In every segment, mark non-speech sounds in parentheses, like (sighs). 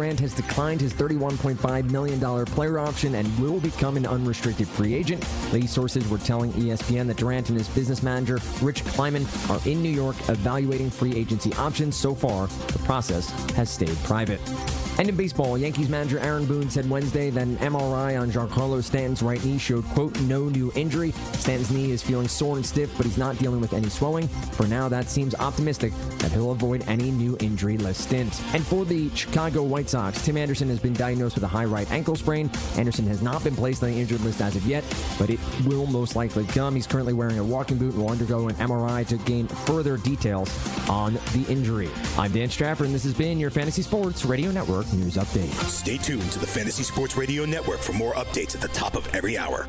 Durant has declined his $31.5 million player option and will become an unrestricted free agent. League sources were telling ESPN that Durant and his business manager, Rich Kleiman, are in New York evaluating free agency options. So far, the process has stayed private. And in baseball, Yankees manager Aaron Boone said Wednesday that an MRI on Giancarlo Stanton's right knee showed, quote, no new injury. Stanton's knee is feeling sore and stiff, but he's not dealing with any swelling. For now, that seems optimistic that he'll avoid any new injury list stint. And for the Chicago White Sox, Tim Anderson has been diagnosed with a high right ankle sprain. Anderson has not been placed on the injured list as of yet, but it will most likely come. He's currently wearing a walking boot and will undergo an MRI to gain further details on the injury. I'm Dan Strafford, and this has been your Fantasy Sports Radio Network news update. Stay tuned to the Fantasy Sports Radio Network for more updates at the top of every hour.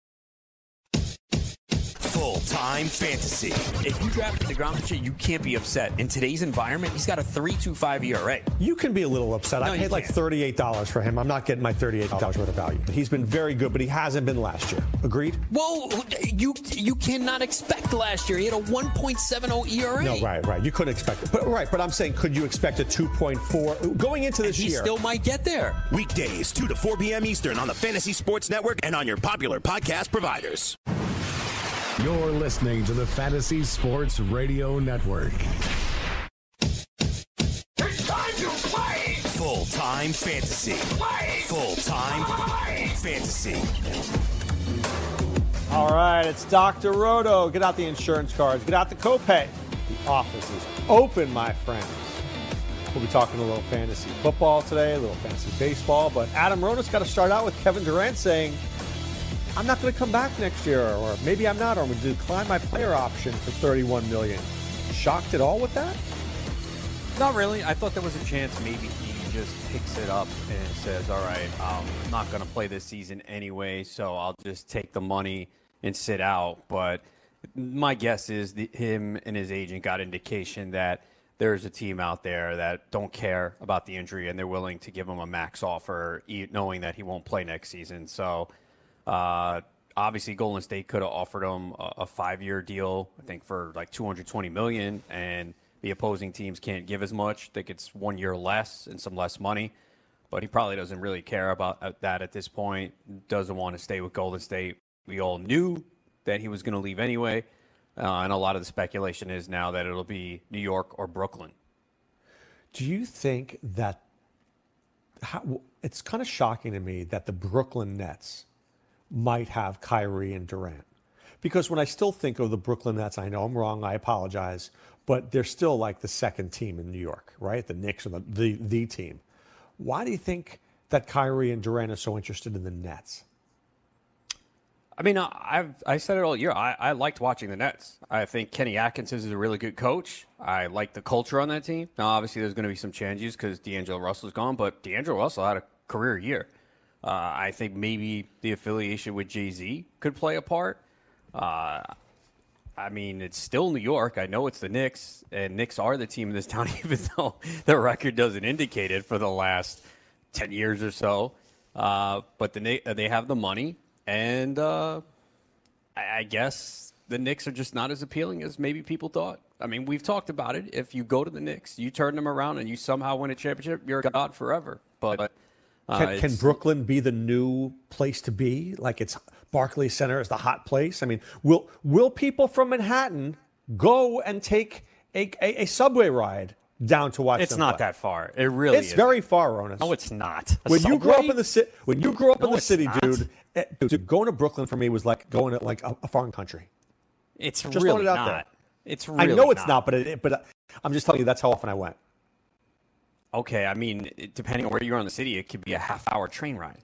Full time fantasy. If you drafted DeGrom this year, you can't be upset. In today's environment, he's got a 3.25 ERA. You can be a little upset. No, I you paid like $38 for him. I'm not getting my $38 worth of value. He's been very good, but he hasn't been last year. Agreed? Well, you you cannot expect last year. He had a 1.70 ERA. No, right, right. You couldn't expect it. But right, but I'm saying could you expect a 2.4 going into this He year? still might get there. Weekdays, 2 to 4 p.m. Eastern on the Fantasy Sports Network and on your popular podcast providers. You're listening to the Fantasy Sports Radio Network. It's time to play! Full time fantasy. Full time fantasy. All right, it's Dr. Roto. Get out the insurance cards, get out the copay. The office is open, my friends. We'll be talking a little fantasy football today, a little fantasy baseball, but Adam Roto's got to start out with Kevin Durant saying, I'm not going to come back next year, or maybe I'm not, or I'm going to decline my player option for 31 million. Shocked at all with that? Not really. I thought there was a chance maybe he just picks it up and says, "All right, I'm not going to play this season anyway, so I'll just take the money and sit out." But my guess is the, him and his agent got indication that there's a team out there that don't care about the injury and they're willing to give him a max offer, knowing that he won't play next season. So. Uh, obviously, Golden State could have offered him a, a five-year deal, I think, for like 220 million, and the opposing teams can't give as much. I think it's one year less and some less money. But he probably doesn't really care about uh, that at this point. Doesn't want to stay with Golden State. We all knew that he was going to leave anyway, uh, and a lot of the speculation is now that it'll be New York or Brooklyn. Do you think that how, it's kind of shocking to me that the Brooklyn Nets might have Kyrie and Durant? Because when I still think of the Brooklyn Nets, I know I'm wrong, I apologize, but they're still like the second team in New York, right? The Knicks are the, the, the team. Why do you think that Kyrie and Durant are so interested in the Nets? I mean, I've I said it all year. I, I liked watching the Nets. I think Kenny Atkinson is a really good coach. I like the culture on that team. Now, obviously, there's going to be some changes because D'Angelo Russell's gone, but D'Angelo Russell had a career year. Uh, I think maybe the affiliation with Jay Z could play a part. Uh, I mean, it's still New York. I know it's the Knicks, and Knicks are the team in this (laughs) town, even though the record doesn't indicate it for the last ten years or so. Uh, but the they have the money, and uh, I, I guess the Knicks are just not as appealing as maybe people thought. I mean, we've talked about it. If you go to the Knicks, you turn them around, and you somehow win a championship, you're a god forever. But uh, can, can, Brooklyn be the new place to be? Like it's Barclays Center is the hot place. I mean, will will people from Manhattan go and take a, a, a subway ride down to watch? It's not play? that far. It really. Is. It's very far, Ronis. No, it's not. A when subway? you grow up in the city, when you grow up no, in the city, dude, it, eh, dude, going to Brooklyn for me was like going to like a, a foreign country. It's just really it not. There. It's really I know it's not, not but it, but I'm just telling you that's how often I went. Okay, I mean, depending on where you are in the city, it could be a half hour train ride.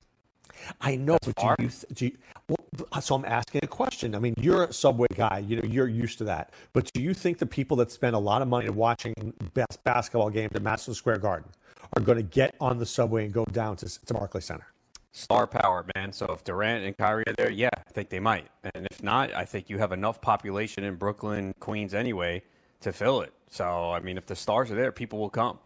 I know, but do you, do you, well, uh, so I'm asking a question. I mean, you're a subway guy. You know, you're used to that. But do you think the people that spend a lot of money watching best basketball games at Madison Square Garden are going to get on the subway and go down to, to Barclays Center? Star power, man. So if Durant and Kyrie are there, yeah, I think they might. And if not, I think you have enough population in Brooklyn, Queens anyway to fill it. So I mean, if the stars are there, people will come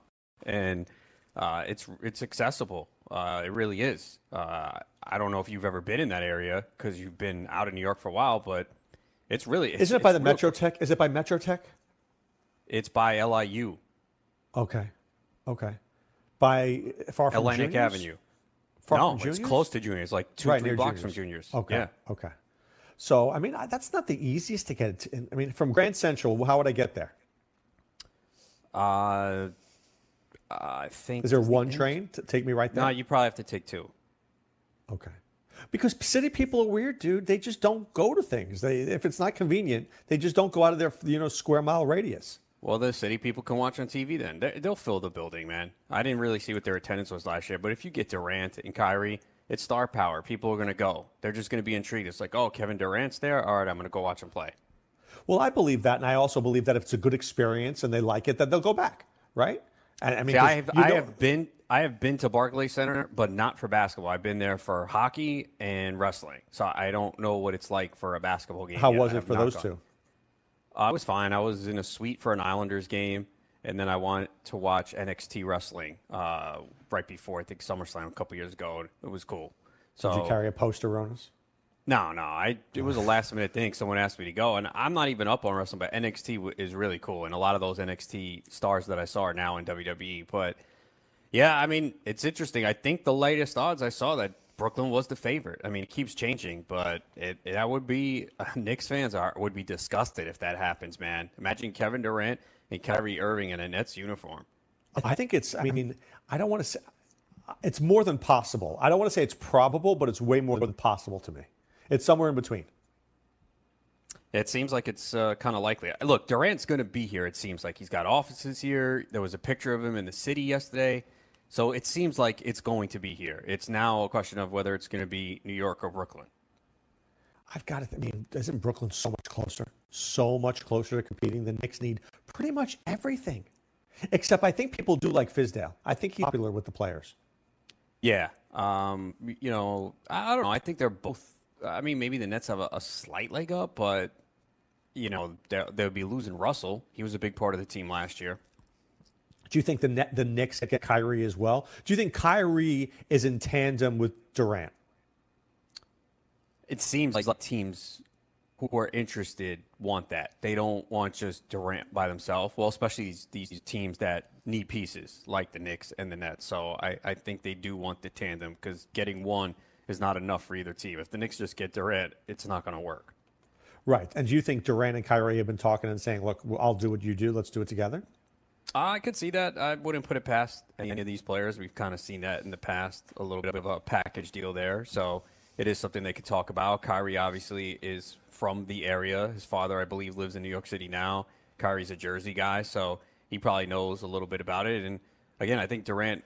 and uh, it's it's accessible. Uh, it really is. Uh, I don't know if you've ever been in that area because you've been out in New York for a while, but it's really. It's, Isn't it by the Metro Tech? Is it by Metro Tech? It's by LIU. Okay, okay. By far from Atlantic Juniors? Avenue. Far no, from it's close to Juniors, like two, right, three blocks juniors. from Juniors. Okay, Yeah. okay. So I mean, that's not the easiest to get. To, I mean, from Grand Central, how would I get there? Uh, I think. Is there one end- train to take me right there? No, you probably have to take two. Okay. Because city people are weird, dude. They just don't go to things. They, if it's not convenient, they just don't go out of their, you know, square mile radius. Well, the city people can watch on TV then. They- They'll fill the building, man. I didn't really see what their attendance was last year, but if you get Durant and Kyrie, it's star power. People are going to go. They're just going to be intrigued. It's like, oh, Kevin Durant's there. All right, I'm going to go watch him play. Well, I believe that, and I also believe that if it's a good experience and they like it, that they'll go back, right? And, I mean, See, I have I have been I have been to Barclays Center, but not for basketball. I've been there for hockey and wrestling, so I don't know what it's like for a basketball game. How yet. was it for those gone. two? I was fine. I was in a suite for an Islanders game, and then I wanted to watch NXT wrestling uh, right before I think SummerSlam a couple years ago. It was cool. So Did you carry a poster, Ronas? No, no. I it was a last minute thing. Someone asked me to go, and I'm not even up on wrestling, but NXT is really cool, and a lot of those NXT stars that I saw are now in WWE. But yeah, I mean, it's interesting. I think the latest odds I saw that Brooklyn was the favorite. I mean, it keeps changing, but it, it that would be uh, (laughs) Knicks fans are would be disgusted if that happens, man. Imagine Kevin Durant and Kyrie Irving in a Nets uniform. I think it's. I mean, I don't want to say. It's more than possible. I don't want to say it's probable, but it's way more than possible to me. It's somewhere in between. It seems like it's uh, kind of likely. Look, Durant's going to be here. It seems like he's got offices here. There was a picture of him in the city yesterday. So it seems like it's going to be here. It's now a question of whether it's going to be New York or Brooklyn. I've got to. Th- I mean, isn't Brooklyn so much closer? So much closer to competing. The Knicks need pretty much everything, except I think people do like Fizdale. I think he's popular with the players. Yeah. Um, you know, I I don't know. I think they're both. I mean, maybe the Nets have a, a slight leg up, but, you know, they- they'll be losing Russell. He was a big part of the team last year. Do you think the net, the Knicks get Kyrie as well? Do you think Kyrie is in tandem with Durant? It seems like teams who are interested want that. They don't want just Durant by themselves. Well, especially these, these teams that need pieces like the Knicks and the Nets. So I, I think they do want the tandem because getting one is not enough for either team. If the Knicks just get Durant, it's not going to work. Right. And do you think Durant and Kyrie have been talking and saying, "Look, I'll do what you do. Let's do it together"? I could see that. I wouldn't put it past any of these players. We've kind of seen that in the past, a little bit of a package deal there. So it is something they could talk about. Kyrie obviously is from the area. His father, I believe, lives in New York City now. Kyrie's a Jersey guy, so he probably knows a little bit about it. And again, I think Durant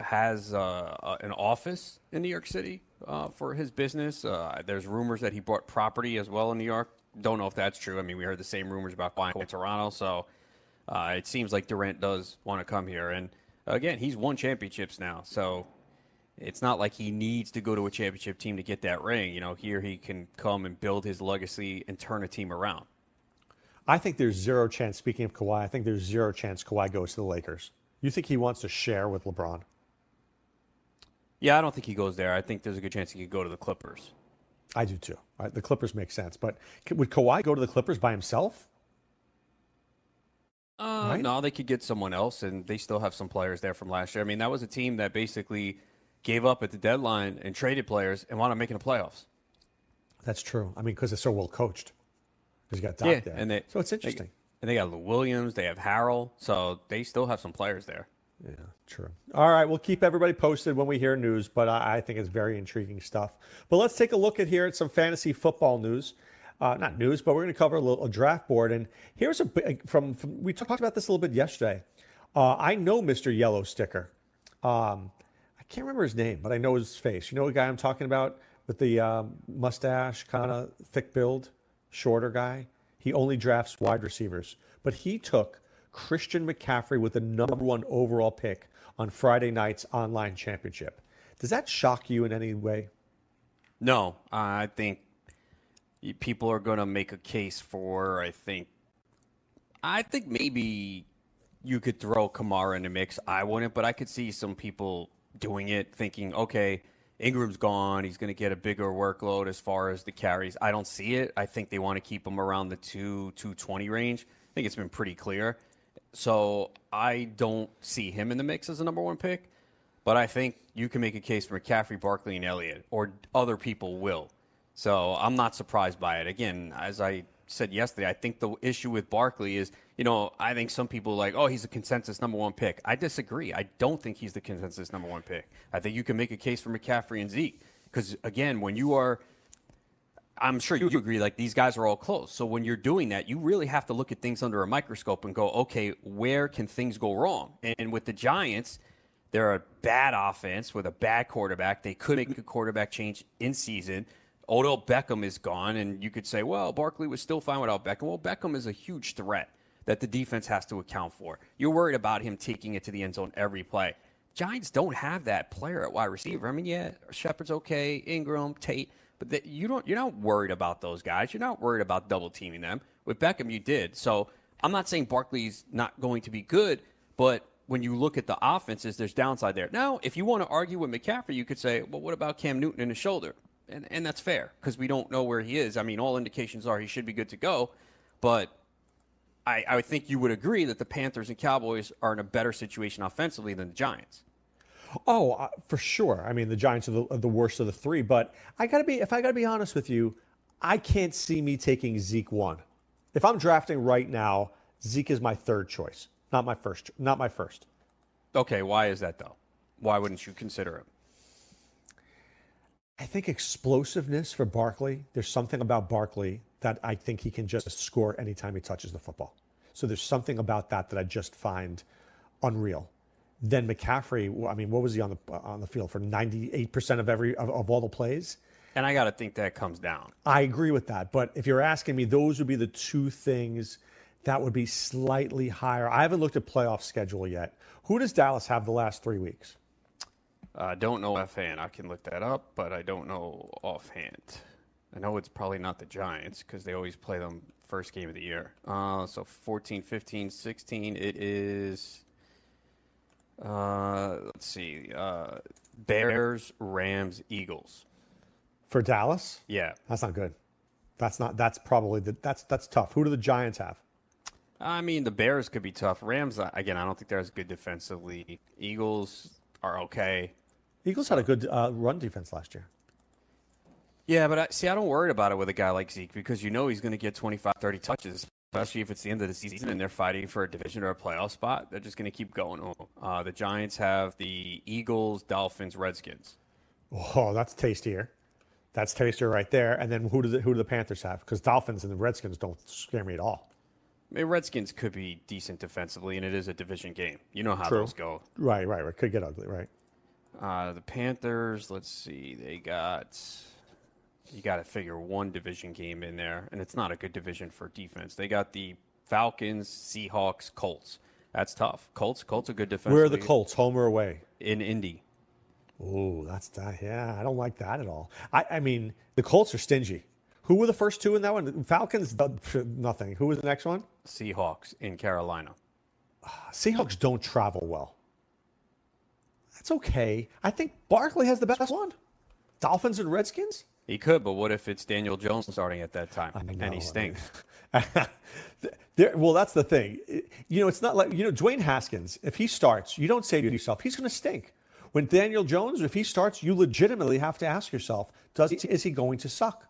has uh, an office in New York City uh, for his business. Uh, there's rumors that he bought property as well in New York. Don't know if that's true. I mean, we heard the same rumors about buying in Toronto, so uh, it seems like Durant does want to come here. And again, he's won championships now, so it's not like he needs to go to a championship team to get that ring. You know, here he can come and build his legacy and turn a team around. I think there's zero chance. Speaking of Kawhi, I think there's zero chance Kawhi goes to the Lakers. You think he wants to share with LeBron? Yeah, I don't think he goes there. I think there's a good chance he could go to the Clippers. I do too. Right? The Clippers make sense, but would Kawhi go to the Clippers by himself? Uh, right? No, they could get someone else, and they still have some players there from last year. I mean, that was a team that basically gave up at the deadline and traded players and wound up making the playoffs. That's true. I mean, because they're so well coached. Because you got Doc yeah, there. And they, so it's interesting. They, and they got Lou Williams. They have Harrell. So they still have some players there. Yeah, true. All right, we'll keep everybody posted when we hear news, but I, I think it's very intriguing stuff. But let's take a look at here at some fantasy football news. Uh, not news, but we're going to cover a, little, a draft board. And here's a from, from we talked about this a little bit yesterday. Uh, I know Mr. Yellow Sticker. Um, I can't remember his name, but I know his face. You know the guy I'm talking about with the um, mustache, kind of thick build, shorter guy. He only drafts wide receivers, but he took Christian McCaffrey with the number one overall pick on Friday night's online championship. Does that shock you in any way? No, I think people are going to make a case for. I think, I think maybe you could throw Kamara in the mix. I wouldn't, but I could see some people doing it, thinking, okay, Ingram's gone. He's going to get a bigger workload as far as the carries. I don't see it. I think they want to keep him around the two two twenty range. I think it's been pretty clear. So I don't see him in the mix as a number one pick, but I think you can make a case for McCaffrey, Barkley, and Elliott, or other people will. So I'm not surprised by it. Again, as I said yesterday, I think the issue with Barkley is, you know, I think some people are like, oh, he's a consensus number one pick. I disagree. I don't think he's the consensus number one pick. I think you can make a case for McCaffrey and Zeke. Because, again, when you are I'm sure you agree, like these guys are all close. So when you're doing that, you really have to look at things under a microscope and go, okay, where can things go wrong? And with the Giants, they're a bad offense with a bad quarterback. They could make a quarterback change in season. Odell Beckham is gone, and you could say, well, Barkley was still fine without Beckham. Well, Beckham is a huge threat that the defense has to account for. You're worried about him taking it to the end zone every play. Giants don't have that player at wide receiver. I mean, yeah, Shepard's okay, Ingram, Tate but the, you don't. You're not worried about those guys. You're not worried about double teaming them. With Beckham, you did. So I'm not saying Barkley's not going to be good, but when you look at the offenses, there's downside there. Now, if you want to argue with McCaffrey, you could say, well, what about Cam Newton in the shoulder? And, and that's fair because we don't know where he is. I mean, all indications are he should be good to go, but I, I think you would agree that the Panthers and Cowboys are in a better situation offensively than the Giants. Oh, uh, for sure. I mean, the Giants are the, are the worst of the three. But I got to be, if I got to be honest with you, I can't see me taking Zeke one. If I'm drafting right now, Zeke is my third choice, not my first. Not my first. Okay, why is that though? Why wouldn't you consider him? I think explosiveness for Barkley. There's something about Barkley that I think he can just score anytime he touches the football. So there's something about that that I just find unreal then McCaffrey. I mean, what was he on the on the field for? Ninety eight percent of every of, of all the plays. And I got to think that comes down. I agree with that. But if you're asking me, those would be the two things that would be slightly higher. I haven't looked at playoff schedule yet. Who does Dallas have the last three weeks? I uh, don't know offhand. I can look that up, but I don't know offhand. I know it's probably not the Giants because they always play them first game of the year. Uh, so 14, 15, 16. It is uh, let's see. Uh, Bears, Rams, Eagles. For Dallas? Yeah. That's not good. That's not. That's probably the. That's that's tough. Who do the Giants have? I mean, the Bears could be tough. Rams, uh, again, I don't think they're as good defensively. Eagles are okay. Eagles had a good uh, run defense last year. Yeah, but I, see, I don't worry about it with a guy like Zeke because you know he's going to get 25, 30 touches especially if it's the end of the season and they're fighting for a division or a playoff spot. They're just going to keep going. Uh, the Giants have the Eagles, Dolphins, Redskins. Oh, that's tastier. That's tastier right there. And then who do the, who do the Panthers have? Because Dolphins and the Redskins don't scare me at all. I mean, Redskins could be decent defensively, and it is a division game. You know how True. those go. Right, right, right. Could get ugly, right? Uh, the Panthers, let's see, they got. You got to figure one division game in there, and it's not a good division for defense. They got the Falcons, Seahawks, Colts. That's tough. Colts, Colts, a good defense. Where are the Colts? Home or away? In Indy. Oh, that's that. Yeah, I don't like that at all. I, I mean, the Colts are stingy. Who were the first two in that one? Falcons, uh, nothing. Who was the next one? Seahawks in Carolina. Ah, Seahawks don't travel well. That's okay. I think Barkley has the best one. Dolphins and Redskins? He could, but what if it's Daniel Jones starting at that time and he stinks? (laughs) there, well, that's the thing. You know, it's not like, you know, Dwayne Haskins, if he starts, you don't say to yourself, he's going to stink. When Daniel Jones, if he starts, you legitimately have to ask yourself, does he, is he going to suck?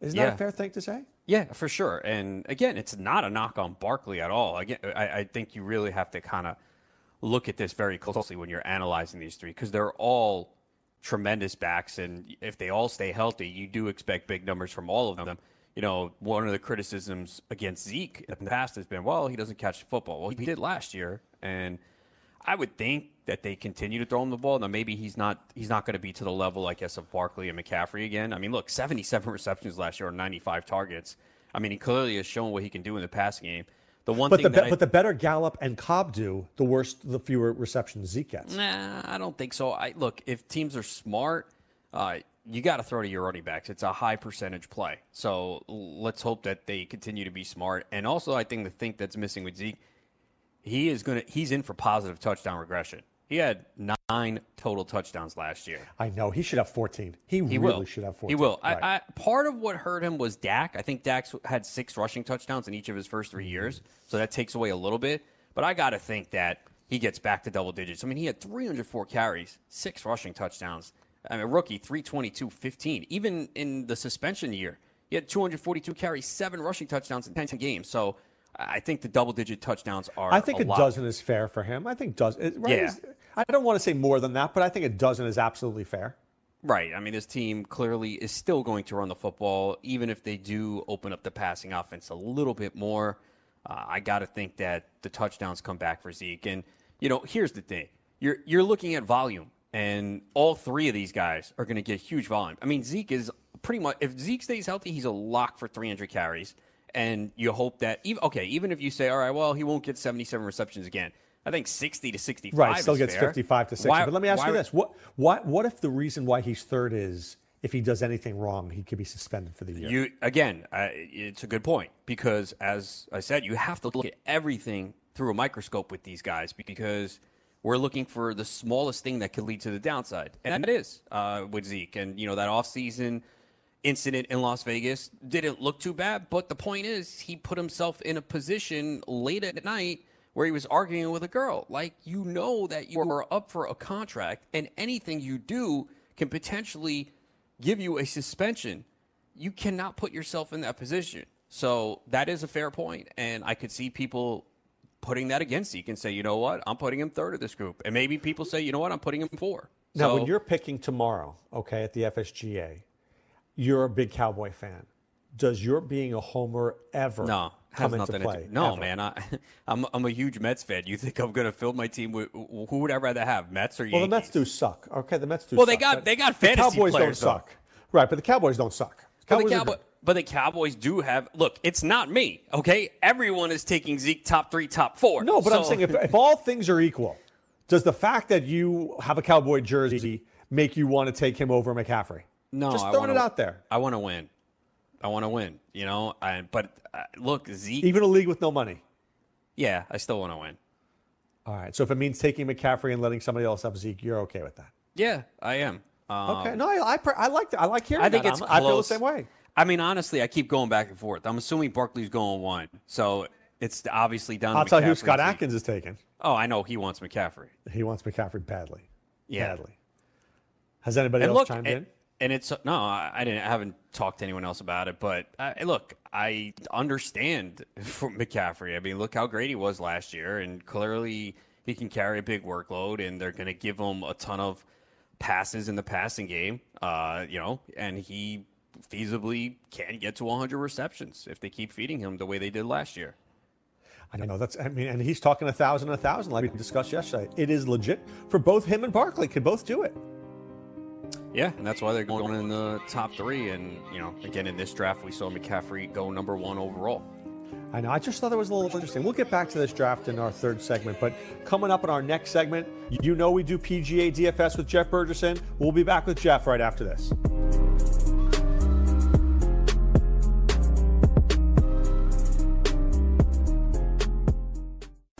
Isn't yeah. that a fair thing to say? Yeah, for sure. And again, it's not a knock on Barkley at all. Again, I, I think you really have to kind of look at this very closely when you're analyzing these three because they're all tremendous backs, and if they all stay healthy, you do expect big numbers from all of them. You know, one of the criticisms against Zeke in the past has been, well, he doesn't catch the football. Well, he did last year, and I would think that they continue to throw him the ball. Now maybe he's not he's not going to be to the level, I guess, of Barkley and McCaffrey again. I mean, look, 77 receptions last year on 95 targets. I mean, he clearly has shown what he can do in the passing game. The one but thing the, I, but the better Gallup and Cobb do, the worse, the fewer receptions Zeke gets. Nah, I don't think so. I look if teams are smart, uh, you got to throw to your running backs. It's a high percentage play. So let's hope that they continue to be smart. And also, I think the thing that's missing with Zeke, he is going to he's in for positive touchdown regression. He had nine total touchdowns last year. I know he should have 14. He, he really will. should have 14. He will. Right. I, I, part of what hurt him was Dak. I think Dak had six rushing touchdowns in each of his first three mm-hmm. years, so that takes away a little bit. But I got to think that he gets back to double digits. I mean, he had 304 carries, six rushing touchdowns. I mean, rookie 322, 15. Even in the suspension year, he had 242 carries, seven rushing touchdowns in 10 games. So I think the double digit touchdowns are. I think a, a dozen is fair for him. I think dozen. Right? Yeah. I don't want to say more than that, but I think a dozen is absolutely fair. Right. I mean, this team clearly is still going to run the football, even if they do open up the passing offense a little bit more. Uh, I got to think that the touchdowns come back for Zeke. And you know, here's the thing: you're you're looking at volume, and all three of these guys are going to get huge volume. I mean, Zeke is pretty much if Zeke stays healthy, he's a lock for 300 carries and you hope that even okay, even if you say, all right, well, he won't get 77 receptions again. I think 60 to 65 right still gets fair. 55 to 60. Why, but let me ask why, you this: what, what, what if the reason why he's third is if he does anything wrong, he could be suspended for the year? You again, uh, it's a good point because as I said, you have to look at everything through a microscope with these guys because we're looking for the smallest thing that could lead to the downside, and that is uh, with Zeke. And you know that offseason – incident in Las Vegas didn't look too bad, but the point is he put himself in a position late at night where he was arguing with a girl. Like you know that you are up for a contract and anything you do can potentially give you a suspension. You cannot put yourself in that position. So that is a fair point and I could see people putting that against you can say, you know what, I'm putting him third of this group. And maybe people say, you know what, I'm putting him four. Now, so, when you're picking tomorrow, okay, at the FSGA, you're a big Cowboy fan. Does your being a homer ever no, come into play? To, no, ever? man. I, (laughs) I'm, I'm a huge Mets fan. You think I'm going to fill my team with who would I rather have, Mets or Yankees? Well, the Mets do suck. Okay, the Mets do. Well, suck, they got they got fantasy the Cowboys players, don't suck. Right, but the Cowboys don't suck. Cowboys but, the Cowboy, but the Cowboys do have. Look, it's not me. Okay, everyone is taking Zeke top three, top four. No, but so. I'm saying if, if all things are equal, does the fact that you have a Cowboy jersey make you want to take him over McCaffrey? No, just throwing wanna, it out there. I want to win. I want to win. You know, I, but uh, look, Zeke. Even a league with no money. Yeah, I still want to win. All right. So if it means taking McCaffrey and letting somebody else have Zeke, you're okay with that? Yeah, I am. Um, okay. No, I, I, I like I like hearing. I think that. it's. I feel the same way. I mean, honestly, I keep going back and forth. I'm assuming Barkley's going one, so it's obviously done. I'll tell you who Scott Atkins is taking. Oh, I know he wants McCaffrey. He wants McCaffrey badly. Yeah. Badly. Has anybody and else look, chimed and, in? And it's no, I didn't. I haven't talked to anyone else about it. But uh, look, I understand (laughs) McCaffrey. I mean, look how great he was last year, and clearly he can carry a big workload, and they're going to give him a ton of passes in the passing game. Uh, you know, and he feasibly can get to 100 receptions if they keep feeding him the way they did last year. I don't know that's. I mean, and he's talking a thousand, a thousand, like we discussed yesterday. It is legit for both him and Barkley. Could both do it. Yeah, and that's why they're going in the top three. And you know, again in this draft, we saw McCaffrey go number one overall. I know. I just thought it was a little interesting. We'll get back to this draft in our third segment, but coming up in our next segment, you know we do PGA DFS with Jeff Bergerson. We'll be back with Jeff right after this.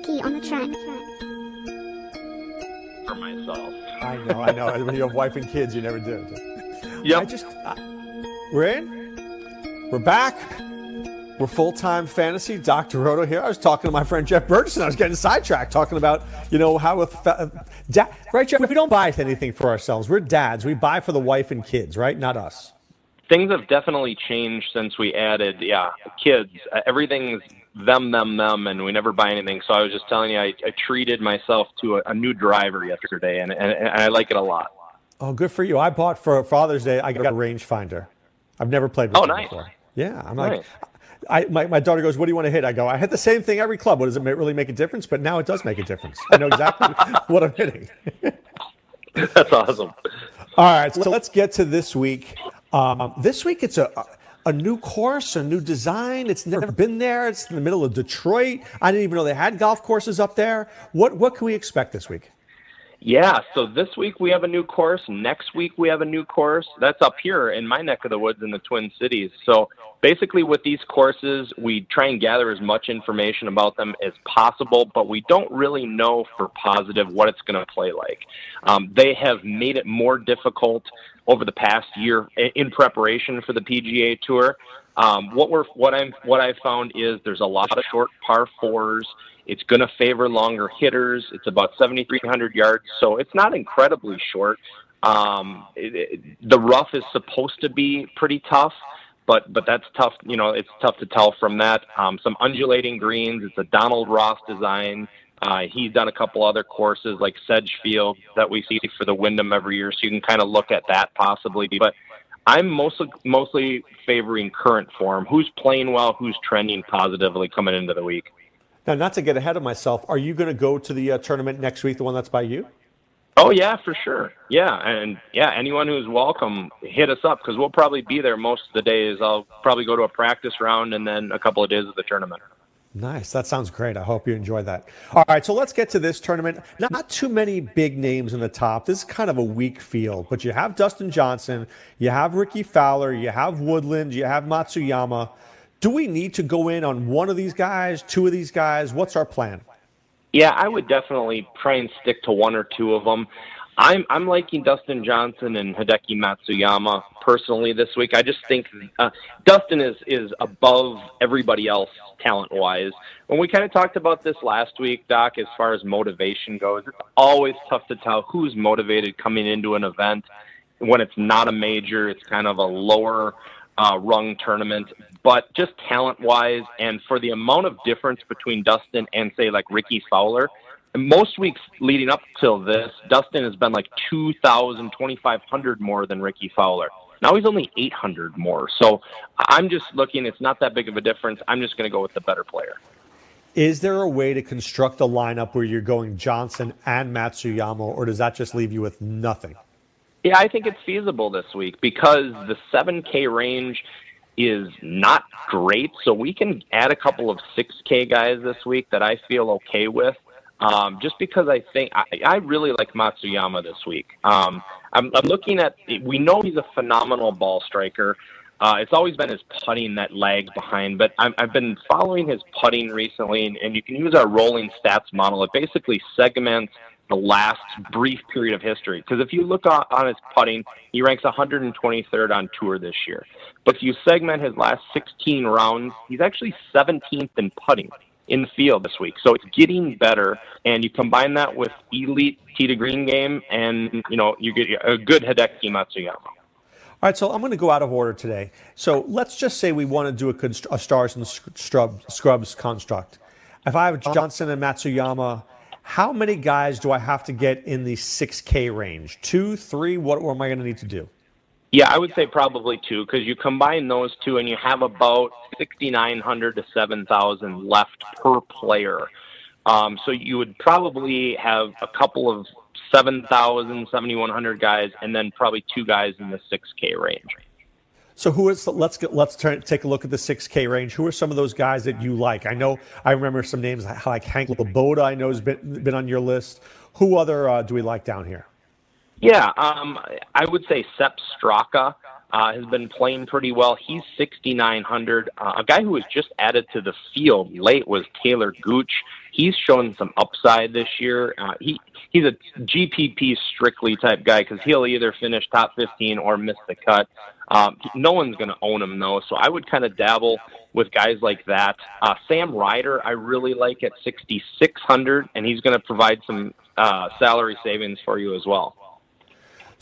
Nikki on the track. For myself. I know, I know. when you have wife and kids, you never do. Yeah. I just, I, we're in. We're back. We're full time fantasy. Dr. Roto here. I was talking to my friend Jeff Bergerson. I was getting sidetracked talking about, you know, how with uh, da- right, Jeff. We don't buy anything for ourselves. We're dads. We buy for the wife and kids, right? Not us. Things have definitely changed since we added, yeah, kids. Uh, everything's them, them, them, and we never buy anything. So I was just telling you, I, I treated myself to a, a new driver yesterday, and, and, and I like it a lot. Oh, good for you! I bought for Father's Day. I got a rangefinder. I've never played with oh, nice. before. Yeah, I'm like, Nice. I, my, my daughter goes, "What do you want to hit?" I go, "I hit the same thing every club. What does it really make a difference?" But now it does make a difference. I know exactly (laughs) what I'm hitting. That's awesome. All right, so let's get to this week. Um, this week it's a a new course, a new design. It's never been there. It's in the middle of Detroit. I didn't even know they had golf courses up there. What what can we expect this week? Yeah, so this week we have a new course. Next week we have a new course. That's up here in my neck of the woods in the Twin Cities. So basically, with these courses, we try and gather as much information about them as possible, but we don't really know for positive what it's going to play like. Um, they have made it more difficult over the past year in preparation for the PGA Tour. Um, what we're what I'm what I found is there's a lot of short par fours. It's going to favor longer hitters. It's about 7,300 yards, so it's not incredibly short. Um, it, it, the rough is supposed to be pretty tough, but but that's tough. You know, it's tough to tell from that. Um, some undulating greens. It's a Donald Ross design. Uh, he's done a couple other courses like Sedgefield that we see for the Wyndham every year, so you can kind of look at that possibly. But I'm mostly mostly favoring current form. Who's playing well? Who's trending positively coming into the week? Now, not to get ahead of myself, are you going to go to the uh, tournament next week, the one that's by you? Oh yeah, for sure. Yeah, and yeah, anyone who's welcome, hit us up because we'll probably be there most of the days. I'll probably go to a practice round and then a couple of days of the tournament. Nice. That sounds great. I hope you enjoy that. All right, so let's get to this tournament. Not too many big names in the top. This is kind of a weak field, but you have Dustin Johnson, you have Rickie Fowler, you have Woodland, you have Matsuyama. Do we need to go in on one of these guys, two of these guys? What's our plan? Yeah, I would definitely try and stick to one or two of them. I'm I'm liking Dustin Johnson and Hideki Matsuyama personally this week. I just think uh, Dustin is is above everybody else talent wise. When we kind of talked about this last week, Doc, as far as motivation goes, it's always tough to tell who's motivated coming into an event when it's not a major. It's kind of a lower uh, rung tournament, but just talent wise and for the amount of difference between Dustin and say like Rickie Fowler most weeks leading up till this, Dustin has been like 2,000, 2,500 more than Rickie Fowler. Now he's only 800 more. So I'm just looking, it's not that big of a difference. I'm just going to go with the better player. Is there a way to construct a lineup where you're going Johnson and Matsuyama, or does that just leave you with nothing? Yeah, I think it's feasible this week because the 7K range is not great. So we can add a couple of 6K guys this week that I feel okay with. Um, just because I think I, I really like Matsuyama this week. Um, I'm, I'm looking at. We know he's a phenomenal ball striker. Uh, it's always been his putting that lags behind, but I'm, I've been following his putting recently, and, and you can use our rolling stats model. It basically segments the last brief period of history. Because if you look on, on his putting, he ranks 123rd on tour this year. But if you segment his last 16 rounds, he's actually 17th in putting in the field this week. So it's getting better, and you combine that with elite tee to green game, and you know you get a good Hideki Matsuyama. All right, so I'm going to go out of order today. So let's just say we want to do a, a stars and scrubs construct. If I have uh-huh. Johnson and Matsuyama, how many guys do I have to get in the 6K range? Two, three? What, what am I going to need to do? Yeah, I would say probably two because you combine those two and you have about 6,900 to 7,000 left per player. Um, so you would probably have a couple of 7,000, 7,100 guys, and then probably two guys in the 6K range. So who is? Let's get, let's turn, take a look at the 6K range. Who are some of those guys that you like? I know I remember some names like Hank Lebioda. I know has been been on your list. Who other uh, do we like down here? Yeah, um, I would say Sepp Straka uh, has been playing pretty well. He's 6,900. Uh, a guy who was just added to the field late was Taylor Gooch. He's shown some upside this year. Uh, he he's a GPP strictly type guy because he'll either finish top 15 or miss the cut. Um, no one's going to own him though, so I would kind of dabble with guys like that. Uh, Sam Ryder, I really like at 6,600, and he's going to provide some uh, salary savings for you as well.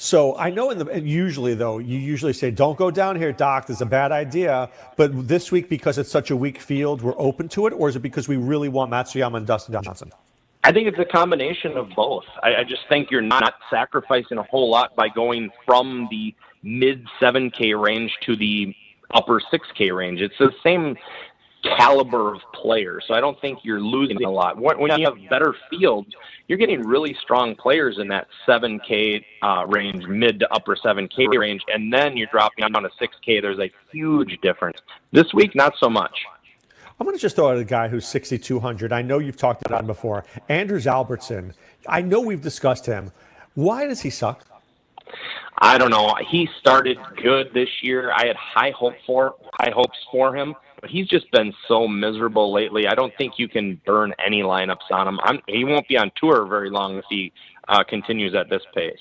So I know in the usually though you usually say don't go down here, Doc. This is a bad idea. But this week because it's such a weak field, we're open to it, or is it because we really want Matsuyama and Dustin Johnson? I think it's a combination of both. I, I just think you're not sacrificing a whole lot by going from the mid 7K range to the upper 6K range. It's the same caliber of player. So I don't think you're losing a lot. When you have better fields, you're getting really strong players in that 7K uh, range, mid to upper 7K range, and then you're dropping down to 6K. There's a huge difference. This week, not so much. I'm going to just throw out a guy who's 6,200. I know you've talked about him before. Anders Albertson. I know we've discussed him. Why does he suck? I don't know. He started good this year. I had high hope for high hopes for him but he's just been so miserable lately. I don't think you can burn any lineups on him. I'm, he won't be on tour very long if he uh, continues at this pace.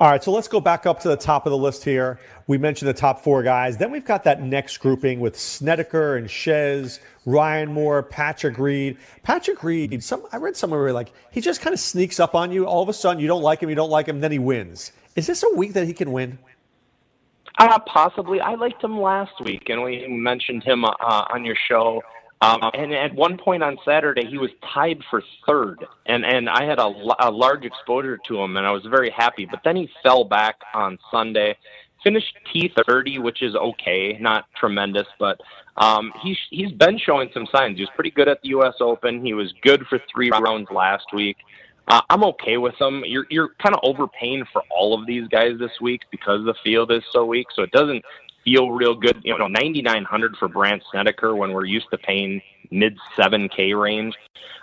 All right, so let's go back up to the top of the list here. We mentioned the top four guys. Then we've got that next grouping with Snedeker and Chez, Ryan Moore, Patrick Reed. Patrick Reed, some I read somewhere where like he just kind of sneaks up on you. All of a sudden, you don't like him, you don't like him, then he wins. Is this a week that he can win? Uh, possibly. I liked him last week, and we mentioned him uh, on your show. Um, and at one point on Saturday, he was tied for third, and and I had a, a large exposure to him, and I was very happy. But then he fell back on Sunday, finished T30, which is okay, not tremendous, but um, he's he's been showing some signs. He was pretty good at the U.S. Open. He was good for three rounds last week. Uh, I'm okay with them. You're you're kind of overpaying for all of these guys this week because the field is so weak. So it doesn't feel real good. You know, 9,900 for Brandt Snedeker when we're used to paying mid 7K range.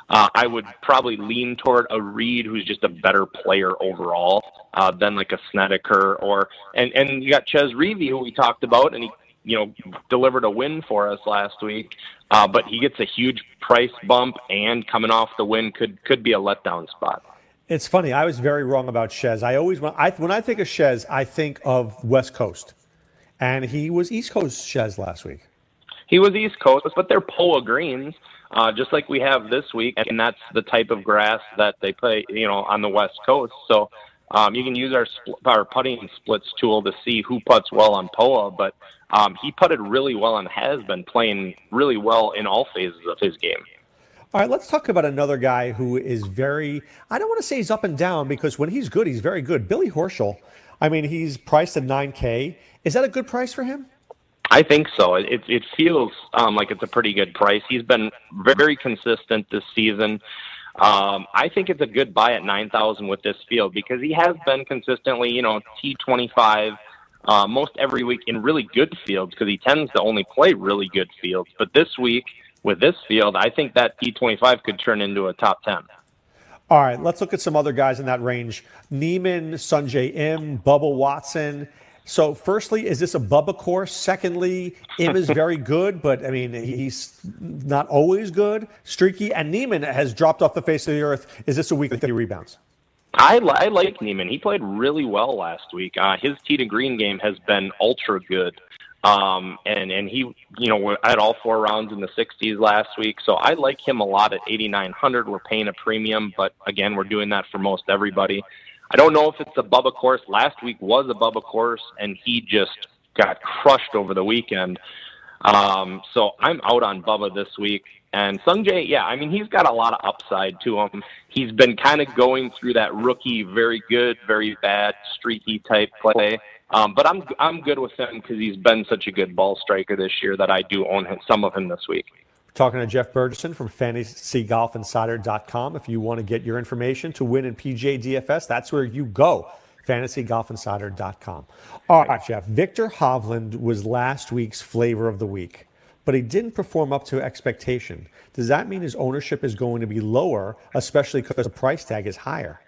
Uh, I would probably lean toward a Reed who's just a better player overall uh, than like a Snedeker or and and you got Chez Reavie who we talked about and he you know delivered a win for us last week, uh, but he gets a huge price bump and coming off the win could could be a letdown spot. It's funny. I was very wrong about Chez. I always when I when I think of Chez, I think of West Coast, and he was East Coast Chez last week. He was East Coast, but they're Poa greens, uh, just like we have this week, and that's the type of grass that they play, you know, on the West Coast. So um, you can use our spl- our putting splits tool to see who puts well on Poa, but um, he putted really well and has been playing really well in all phases of his game. All right, let's talk about another guy who is very, I don't want to say he's up and down because when he's good, he's very good. Billy Horschel, I mean, he's priced at 9K. Is that a good price for him? I think so. It it feels um, like it's a pretty good price. He's been very consistent this season. Um, I think it's a good buy at nine thousand with this field because he has been consistently, you know, T twenty five uh, most every week in really good fields because he tends to only play really good fields. But this week with this field, I think that T twenty five could turn into a top ten. All right, let's look at some other guys in that range: Niemann, Sungjae Im, Bubba Watson. So, firstly, is this a Bubba course? Secondly, Im is very (laughs) good, but I mean, he's not always good, streaky. And Niemann has dropped off the face of the earth. Is this a week that he rebounds? I, I like Niemann. He played really well last week. Uh, his tee to green game has been ultra good. Um, and, and he, you know, had all four rounds in the 60s last week. So I like him a lot at 8,900. We're paying a premium, but again, we're doing that for most everybody. I don't know if it's a Bubba course. Last week was a Bubba course, and he just got crushed over the weekend. Um, so I'm out on Bubba this week. And Sungjae, yeah, I mean, he's got a lot of upside to him. He's been kind of going through that rookie, very good, very bad, streaky type play. Um, but I'm I'm good with him because he's been such a good ball striker this year that I do own him, some of him this week. Talking to Jeff Burgesson from FantasyGolfInsider.com. If you want to get your information to win in PGA DFS, that's where you go. FantasyGolfInsider.com. All right, Jeff. Viktor Hovland was last week's flavor of the week, but he didn't perform up to expectation. Does that mean his ownership is going to be lower, especially because the price tag is higher?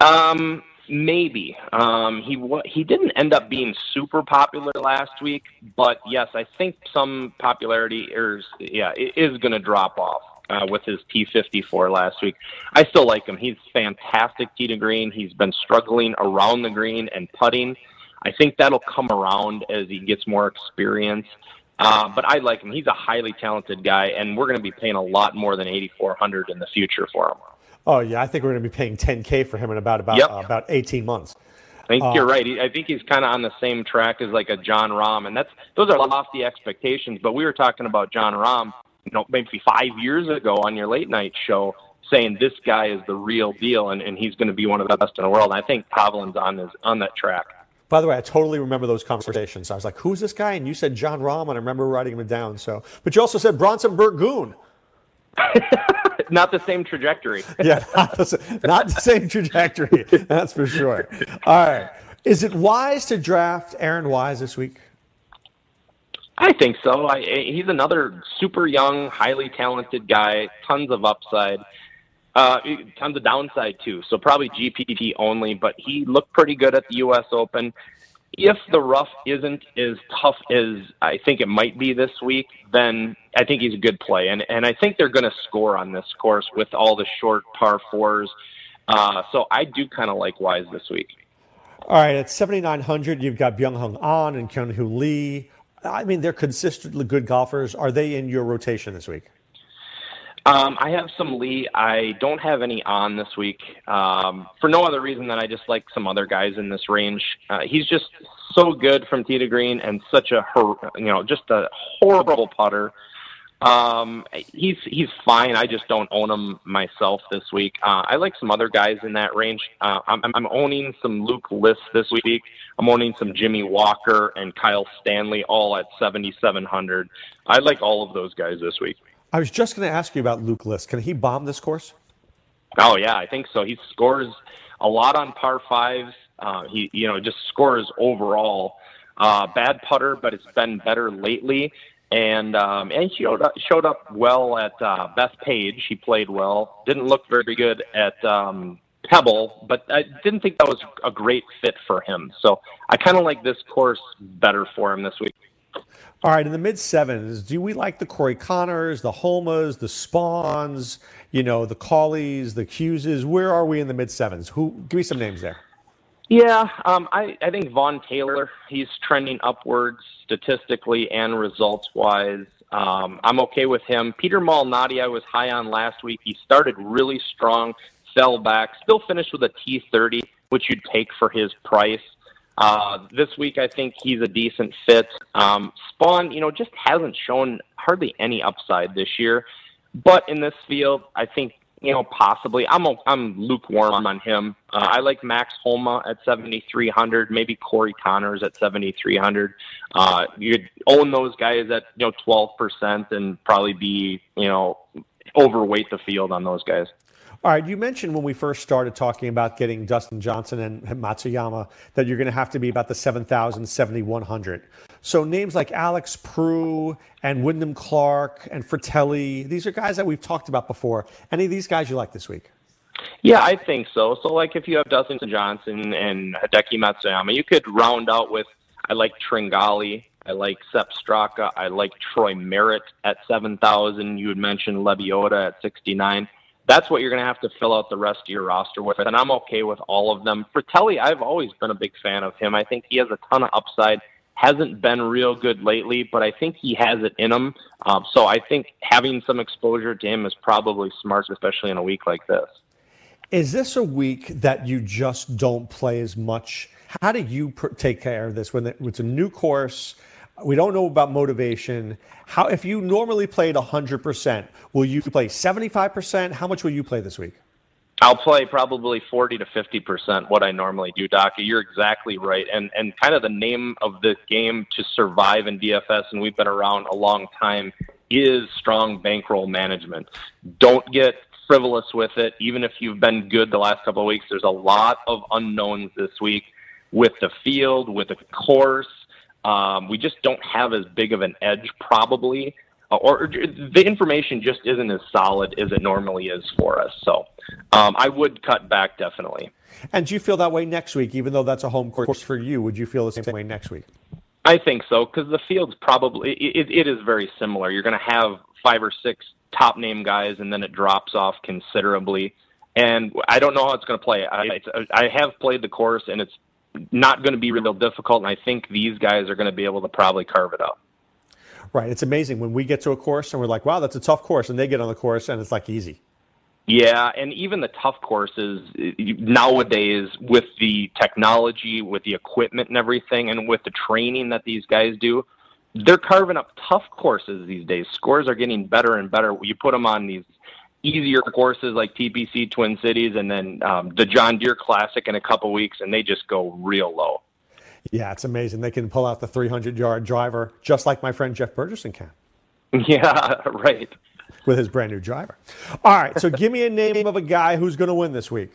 Um, Maybe um, he he didn't end up being super popular last week, but yes, I think some popularity is yeah is going to drop off uh, with his T54 last week. I still like him. He's fantastic tee to green. He's been struggling around the green and putting. I think that'll come around as he gets more experience. Uh, but I like him. He's a highly talented guy, and we're going to be paying a lot more than 8,400 in the future for him. Oh yeah, I think we're going to be paying 10k for him in about about yep. uh, about 18 months. I think uh, you're right. I think he's kind of on the same track as like a Jon Rahm, and that's those are lofty expectations. But we were talking about Jon Rahm, you know, maybe five years ago on your late night show, saying this guy is the real deal, and, and he's going to be one of the best in the world. And I think Hovland's on his on that track. By the way, I totally remember those conversations. I was like, "Who's this guy?" And you said Jon Rahm, and I remember writing him down. So, but you also said Bronson Burgoon. (laughs) not the same trajectory. (laughs) yeah, not the, not the same trajectory. That's for sure. All right. Is it wise to draft Aaron Wise this week? I think so. I, he's another super young, highly talented guy, tons of upside, uh, tons of downside too. So probably GPP only, but he looked pretty good at the U.S. Open if the rough isn't as tough as I think it might be this week, then I think he's a good play. And and I think they're going to score on this course with all the short par fours. Uh, so I do kind of like Wise this week. All right, at 7,900, you've got Byeong Hun An and Kyoung-Hoon Lee. I mean, they're consistently good golfers. Are they in your rotation this week? Um, I have some Lee. I don't have any on this week um, for no other reason than I just like some other guys in this range. Uh, he's just so good from to green and such a you know just a horrible putter. Um, he's he's fine. I just don't own him myself this week. Uh, I like some other guys in that range. Uh, I'm, I'm owning some Luke List this week. I'm owning some Jimmy Walker and Kyle Stanley, all at 7,700. I like all of those guys this week. I was just going to ask you about Luke List. Can he bomb this course? Oh yeah, I think so. He scores a lot on par fives. Uh, he you know just scores overall. Uh, bad putter, but it's been better lately. And um, and he showed up, showed up well at uh, Bethpage. He played well. Didn't look very good at um, Pebble, but I didn't think that was a great fit for him. So I kind of like this course better for him this week. All right, in the mid sevens, do we like the Corey Conners, the Homas, the Spauns, you know, the Collies, the Hugheses? Where are we in the mid sevens? Who? Give me some names there. Yeah, um, I, I think Vaughn Taylor, he's trending upwards statistically and results wise. Um, I'm okay with him. Peter Malnati, I was high on last week. He started really strong, fell back, still finished with a T30, which you'd take for his price. Uh, this week, I think he's a decent fit. Um, Spaun, you know, just hasn't shown hardly any upside this year. But in this field, I think you know possibly I'm a, I'm lukewarm on him. Uh, I like Max Homa at 7,300, maybe Corey Conners at 7,300. Uh, you'd own those guys at you know 12 percent and probably be you know overweight the field on those guys. All right, you mentioned when we first started talking about getting Dustin Johnson and Matsuyama that you're going to have to be about the 7,000, 7,100. So names like Alex Prugh and Wyndham Clark and Fratelli, these are guys that we've talked about before. Any of these guys you like this week? Yeah, I think so. So, like, if you have Dustin Johnson and Hideki Matsuyama, you could round out with I like Tringale, I like Sepp Straka, I like Troy Merritt at seven thousand. You had mentioned Lebioda at sixty nine that's what you're going to have to fill out the rest of your roster with. And I'm okay with all of them. For Fratelli, I've always been a big fan of him. I think he has a ton of upside. Hasn't been real good lately, but I think he has it in him. Um, so I think having some exposure to him is probably smart, especially in a week like this. Is this a week that you just don't play as much? How do you take care of this when it's a new course? We don't know about motivation. How if you normally played 100%, will you play 75%? How much will you play this week? I'll play probably 40 to 50% what I normally do, Doc. You're exactly right. And and kind of the name of the game to survive in DFS and we've been around a long time is strong bankroll management. Don't get frivolous with it even if you've been good the last couple of weeks. There's a lot of unknowns this week with the field, with the course, um, we just don't have as big of an edge, probably, uh, or, or the information just isn't as solid as it normally is for us. So um, I would cut back definitely. And do you feel that way next week, even though that's a home course for you? Would you feel the same way next week? I think so because the field's probably it, it is very similar. You're going to have five or six top name guys, and then it drops off considerably. And I don't know how it's going to play. I, I have played the course, and it's not going to be real difficult, and I think these guys are going to be able to probably carve it up. Right. It's amazing when we get to a course and we're like, wow, that's a tough course, and they get on the course and it's like easy. Yeah, and even the tough courses nowadays with the technology, with the equipment and everything, and with the training that these guys do, they're carving up tough courses these days. Scores are getting better and better. You put them on these easier courses like TPC Twin Cities and then um, the John Deere Classic in a couple weeks, and they just go real low. Yeah, it's amazing. They can pull out the 300 yard driver just like my friend Jeff Burgesson can. (laughs) Yeah, right. With his brand new driver. All right, so give me a name of a guy who's going to win this week.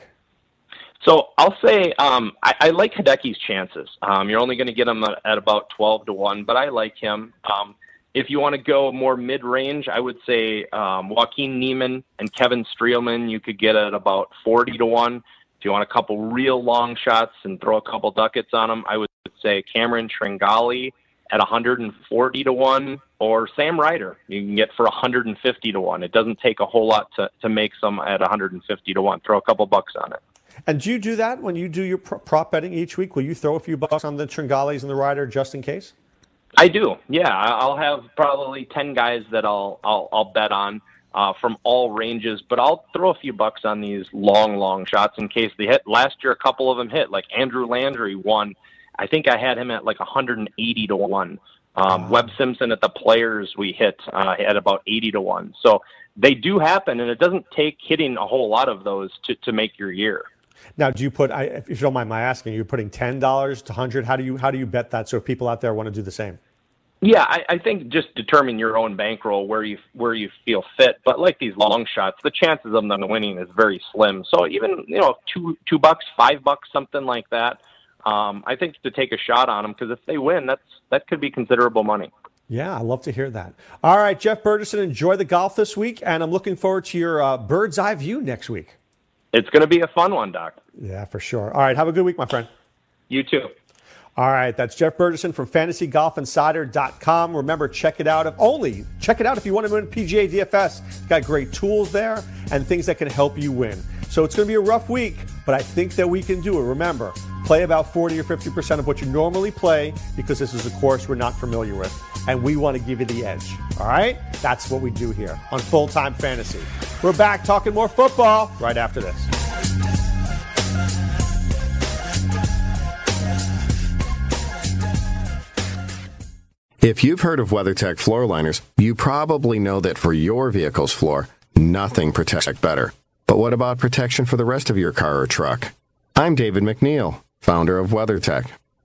So I'll say um, I, I like Hideki's chances. Um, you're only going to get him at, at, about 12 to 1, but I like him. Um, if you want to go more mid range, I would say um, Joaquin Niemann and Kevin Streelman, you could get at about 40 to 1. If you want a couple real long shots and throw a couple ducats on them, I would say Cameron Tringale at 140 to 1 or Sam Ryder you can get for 150 to 1. It doesn't take a whole lot to, to make some at 150 to 1. Throw a couple bucks on it. And do you do that when you do your prop betting each week? Will you throw a few bucks on the Tringales and the Ryder just in case? I do. Yeah, I'll have probably ten guys that I'll I'll, I'll bet on uh, from all ranges, but I'll throw a few bucks on these long, long shots in case they hit. Last year, a couple of them hit. Like Andrew Landry won. I think I had him at like 180 to one. Um, Webb Simpson at the Players we hit uh, at about 80 to one. So they do happen, and it doesn't take hitting a whole lot of those to to make your year. Now, do you put? If you don't mind my asking, you're putting ten dollars to hundred. How do you how do you bet that? So if people out there want to do the same. Yeah, I, I think just determine your own bankroll where you where you feel fit. But like these long shots, the chances of them winning is very slim. So even you know two two bucks, five bucks, something like that. um, I think to take a shot on them because if they win, that's that could be considerable money. Yeah, I love to hear that. All right, Jeff Bergersen, enjoy the golf this week, and I'm looking forward to your uh, bird's eye view next week. It's going to be a fun one, Doc. Yeah, for sure. All right, have a good week, my friend. You too. All right, that's Jeff Bergersen from FantasyGolfInsider.com. Remember, check it out. If only check it out if you want to win PGA DFS. Got great tools there and things that can help you win. So it's going to be a rough week, but I think that we can do it. Remember, play about 40 or 50% of what you normally play because this is a course we're not familiar with, and we want to give you the edge. All right? That's what we do here on Full Time Fantasy. We're back talking more football right after this. If you've heard of WeatherTech floor liners, you probably know that for your vehicle's floor, nothing protects better. But what about protection for the rest of your car or truck? I'm David McNeil, founder of WeatherTech.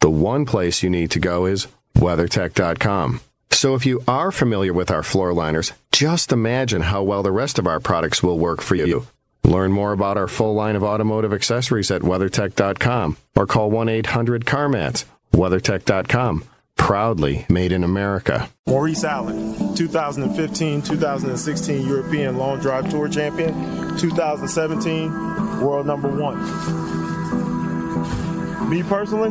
the one place you need to go is WeatherTech.com. So if you are familiar with our floor liners, just imagine how well the rest of our products will work for you. Learn more about our full line of automotive accessories at WeatherTech.com or call 1 800 CarMats. WeatherTech.com proudly made in America. Maurice Allen, 2015 2016 European Long Drive Tour Champion, 2017 World Number One. Me personally,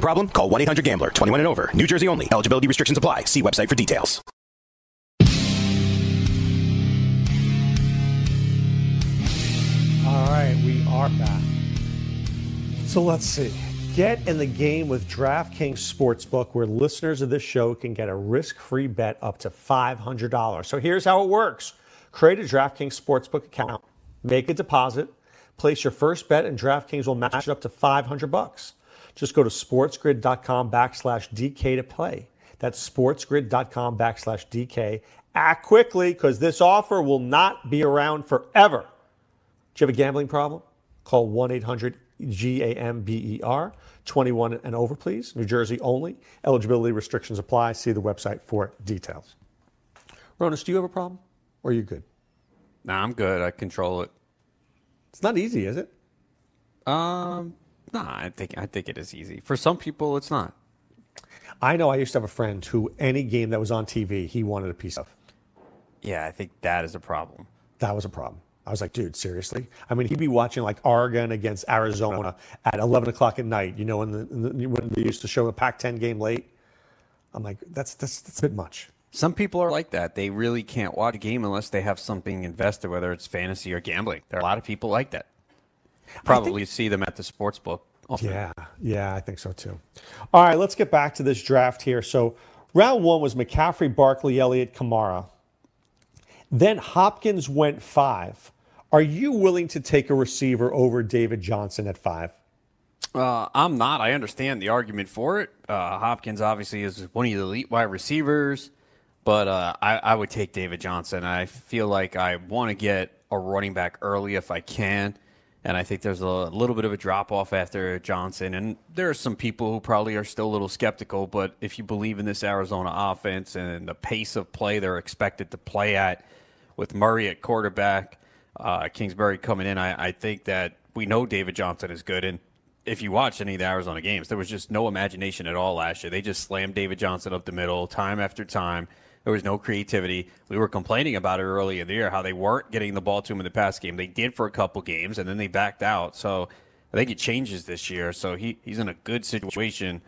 problem? Call 1 800 Gambler. 21 and over. New Jersey only. Eligibility restrictions apply. See website for details. All right, we are back. So let's see. Get in the game with DraftKings Sportsbook, where listeners of this show can get a risk free bet up to $500. So here's how it works create a DraftKings Sportsbook account, make a deposit, place your first bet, and DraftKings will match it up to 500 bucks. Just go to sportsgrid.com backslash DK to play. That's sportsgrid.com backslash DK. Act quickly because this offer will not be around forever. Do you have a gambling problem? Call 1 800 GAMBER 21 and over, please. New Jersey only. Eligibility restrictions apply. See the website for details. Ronis, do you have a problem or are you good? Nah, I'm good. I control it. It's not easy, is it? Um, nah, I think I think it is easy. For some people, it's not. I know I used to have a friend who any game that was on TV, he wanted a piece of. Yeah, I think that is a problem. That was a problem. I was like, dude, seriously? I mean, he'd be watching like Oregon against Arizona at 11 o'clock at night, you know, when, the, when they used to show a Pac 10 game late. I'm like, that's, that's, that's a bit much. Some people are like that. They really can't watch a game unless they have something invested, whether it's fantasy or gambling. There are a lot of people like that. Probably think, see them at the sports book. Often. Yeah, yeah, I think so too. All right, let's get back to this draft here. So, round one was McCaffrey, Barkley, Elliott, Kamara. Then Hopkins went five. Are you willing to take a receiver over David Johnson at five? Uh, I'm not. I understand the argument for it. Uh, Hopkins obviously is one of the elite wide receivers, but uh, I, I, would take David Johnson. I feel like I want to get a running back early if I can, and I think there's a little bit of a drop off after Johnson. And there are some people who probably are still a little skeptical, but if you believe in this Arizona offense and the pace of play they're expected to play at, with Murray at quarterback, uh, Kingsbury coming in, I, I think that we know David Johnson is good, and if you watch any of the Arizona games, there was just no imagination at all last year. They just slammed David Johnson up the middle time after time. There was no creativity. We were complaining about it early in the year how they weren't getting the ball to him in the pass game. They did for a couple games and then they backed out. So I think it changes this year. So he, he's in a good situation.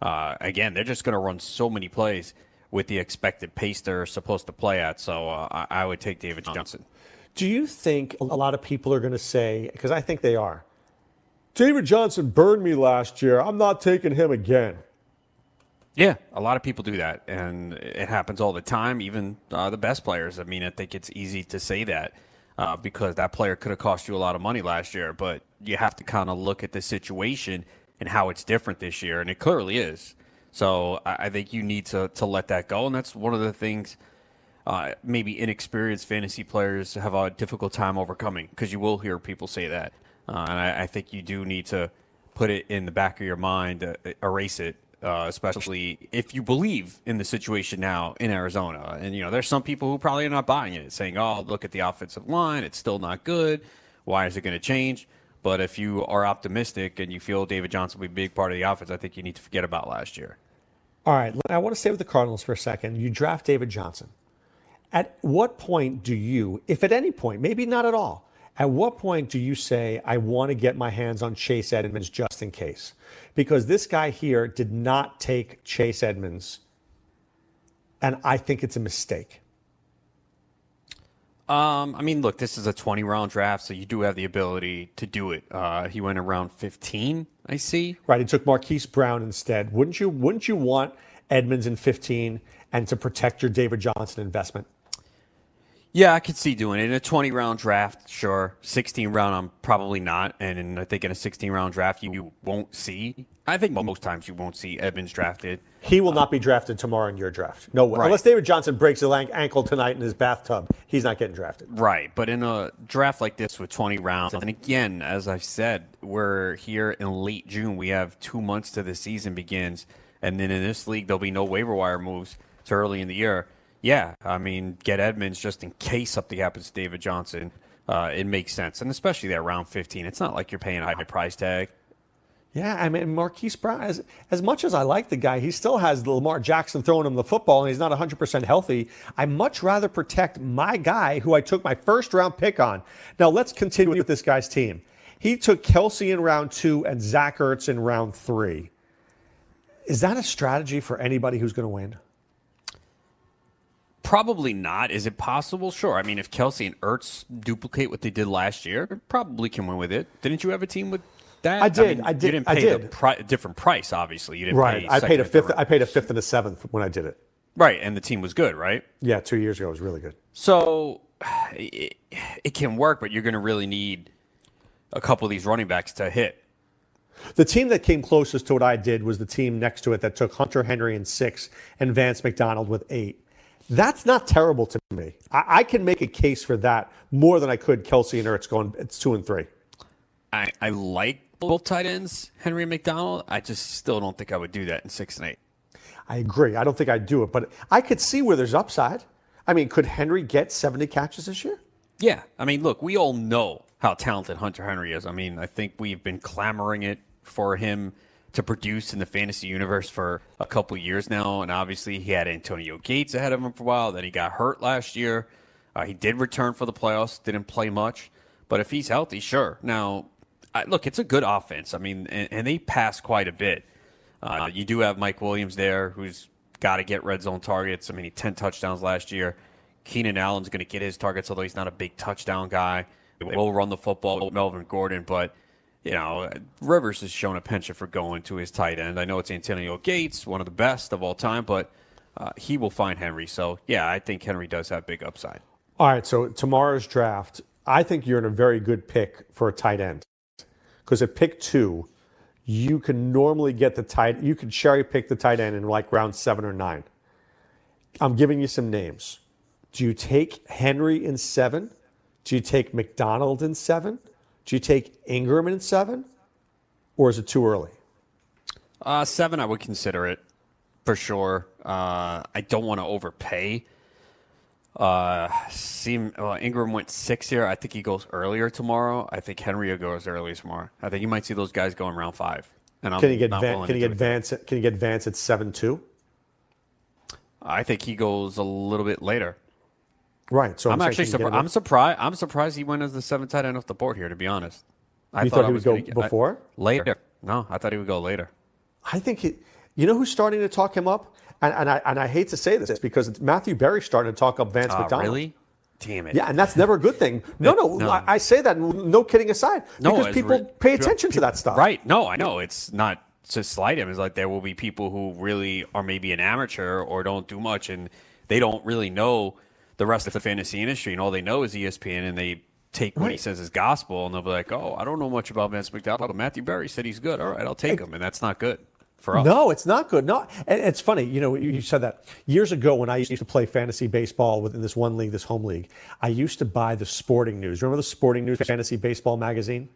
Uh, again, they're just going to run so many plays with the expected pace they're supposed to play at. So uh, I, I would take David Johnson. Do you think a lot of people are going to say, because I think they are, David Johnson burned me last year. I'm not taking him again. Yeah, a lot of people do that, and it happens all the time. Even uh, the best players. I mean, I think it's easy to say that uh, because that player could have cost you a lot of money last year, but you have to kind of look at the situation and how it's different this year, and it clearly is. So I, I think you need to to let that go, and that's one of the things. Uh, maybe inexperienced fantasy players have a difficult time overcoming because you will hear people say that, uh, and I, I, think you do need to put it in the back of your mind, uh, erase it uh, especially if you believe in the situation now in Arizona. And, you know, there's some people who probably are not buying it, saying, oh, look at the offensive line. It's still not good. Why is it going to change? But if you are optimistic and you feel David Johnson will be a big part of the offense, I think you need to forget about last year. All right. I want to stay with the Cardinals for a second. You draft David Johnson. At what point do you, if at any point, maybe not at all, at what point do you say, I want to get my hands on Chase Edmonds just in case? Because this guy here did not take Chase Edmonds, and I think it's a mistake. Um, I mean, look, this is a 20 round draft, so you do have the ability to do it. Uh, he went around 15, I see. Right, he took Marquise Brown instead. Wouldn't you? Wouldn't you want Edmonds in 15 and to protect your David Johnson investment? Yeah, I could see doing it in a 20 round draft. Sure, 16 round, I'm probably not, and in, I think in a 16 round draft, you, you, won't see. I think most times you won't see Edmonds drafted. He will not be drafted tomorrow in your draft. No way. Right. Unless David Johnson breaks his ankle tonight in his bathtub, he's not getting drafted. Right, but in a draft like this with 20 rounds, and again, as I've said, we're here in late June. We have two months to the season begins, and then in this league, there'll be no waiver wire moves to early in the year yeah, I mean, get Edmonds just in case something happens to David Johnson. Uh, it makes sense, and especially that round 15. It's not like you're paying a high price tag. Yeah, I mean, Marquise Brown, as, as much as I like the guy, he still has Lamar Jackson throwing him the football, and he's not 100% healthy. I much rather protect my guy who I took my first round pick on. Now, let's continue with this guy's team. He took Kelce in round two and Zach Ertz in round three. Is that a strategy for anybody who's going to win? Probably not. Is it possible? Sure. I mean, if Kelce and Ertz duplicate what they did last year, probably can win with it. Didn't you have a team with that? I did. I, mean, I did. You didn't pay I did. the pri- different price, obviously. You didn't right. I paid a fifth. I paid a fifth and a seventh when I did it. Right, and the team was good, right? Yeah, two years ago it was really good. So it, (sighs) it can work, but you're going to really need a couple of these running backs to hit. The team that came closest to what I did was the team next to it that took Hunter Henry in six and Vance McDonald with eight. That's not terrible to me. I, I, can make a case for that more than I could Kelce and Ertz going. It's two and three. I, I like both tight ends, Henry and McDonald. I just still don't think I would do that in six and eight. I agree. I don't think I'd do it, but I could see where there's upside. I mean, could Henry get 70 catches this year? Yeah. I mean, look, we all know how talented Hunter Henry is. I mean, I think we've been clamoring it for him to produce in the fantasy universe for a couple years now. And obviously, he had Antonio Gates ahead of him for a while. Then he got hurt last year. Uh, he did return for the playoffs, didn't play much. But if he's healthy, sure. Now, I, look, it's a good offense. I mean, and, and they pass quite a bit. Uh, you do have Mike Williams there, who's got to get red zone targets. I mean, he 10 touchdowns last year. Keenan Allen's going to get his targets, although he's not a big touchdown guy. They will run the football with Melvin Gordon, but – you know, Rivers has shown a penchant for going to his tight end. I know it's Antonio Gates, one of the best of all time, but uh, he will find Henry. So, yeah, I think Henry does have big upside. All right. So, tomorrow's draft, I think you're in a very good pick for a tight end because at pick two, you can normally get the tight, you can cherry pick the tight end in like round seven or nine. I'm giving you some names. Do you take Henry in seven? Do you take McDonald in seven? Do you take Engram in seven, or is it too early? Uh, seven, I would consider it for sure. Uh, I don't want to overpay. Uh, seem well, Engram went six here. I think he goes earlier tomorrow. I think Henry goes early tomorrow. I think you might see those guys going round five. And I'm can he get Van, can he get. Vance? Can he get Vance at seven two? I think he goes a little bit later. Right. So I'm, I'm, actually can he get surprised. I'm surprised. I'm surprised he went as the seventh tight end off the board here. To be honest, I You thought he would go get- I- before? later. No, I thought he would go later. I think he, you know who's starting to talk him up, and, and I and I hate to say this because it's Matthew Berry starting to talk up Vance Ah, McDonald. really? Damn it. Yeah, and that's never a good thing. (laughs) No, no, No. I, I say that no kidding aside No, because people re- pay attention to that stuff. Right. No, I know. It's not to slight him. It's like there will be people who really are maybe an amateur or don't do much and they don't really know the rest of the fantasy industry and all they know is ESPN and they take what he says as gospel and they'll be like, oh, I don't know much about Vance McDonald, but Matthew Berry said he's good. All right, I'll take him. And that's not good for us. No, it's not good. No, and it's funny. You know, you said that years ago when I used to play fantasy baseball within this one league, this home league. I used to buy the Sporting News. Remember the Sporting News fantasy baseball magazine?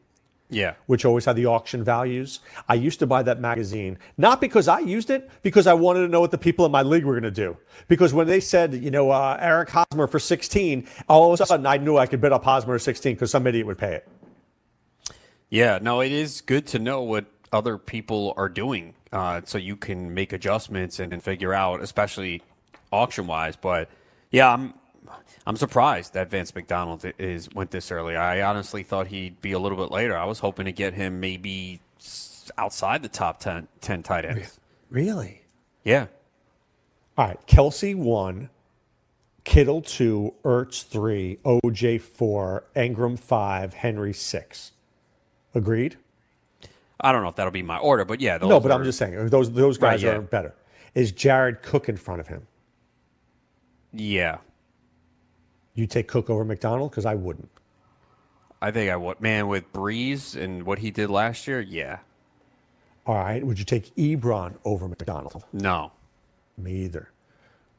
Yeah. which always had the auction values. I used to buy that magazine, not because I used it, because I wanted to know what the people in my league were going to do. Because when they said, you know, uh, Eric Hosmer for 16, all of a sudden I knew I could bid up Hosmer at 16 because some idiot would pay it. Yeah, no, it is good to know what other people are doing uh, so you can make adjustments and, and figure out, especially auction wise. But yeah, I'm I'm surprised that Vance McDonald is went this early. I honestly thought he'd be a little bit later. I was hoping to get him maybe outside the top 10, 10 tight ends. Really? Yeah. All right, Kelce one, Kittle two, Ertz three, OJ four, Engram five, Henry six. Agreed? I don't know if that'll be my order, but yeah. Those no, but I'm just saying those those Right, guys yeah. are better. Is Jared Cook in front of him? Yeah. You take Cook over McDonald because I wouldn't. I think I would. Man, with Brees and what he did last year, yeah. All right. Would you take Ebron over McDonald? No. Me either.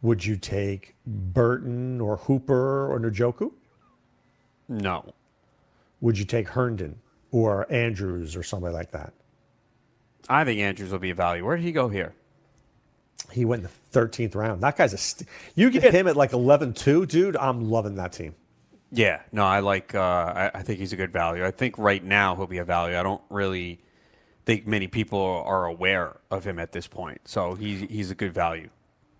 Would you take Burton or Hooper or Njoku? No. Would you take Herndon or Andrews or somebody like that? I think Andrews will be a value. Where did he go here? He went in the 13th round. That guy's a. St- you get him at like 11 2, dude. I'm loving that team. Yeah, no, I like. Uh, I, I think he's a good value. I think right now he'll be a value. I don't really think many people are aware of him at this point. So he's he's a good value.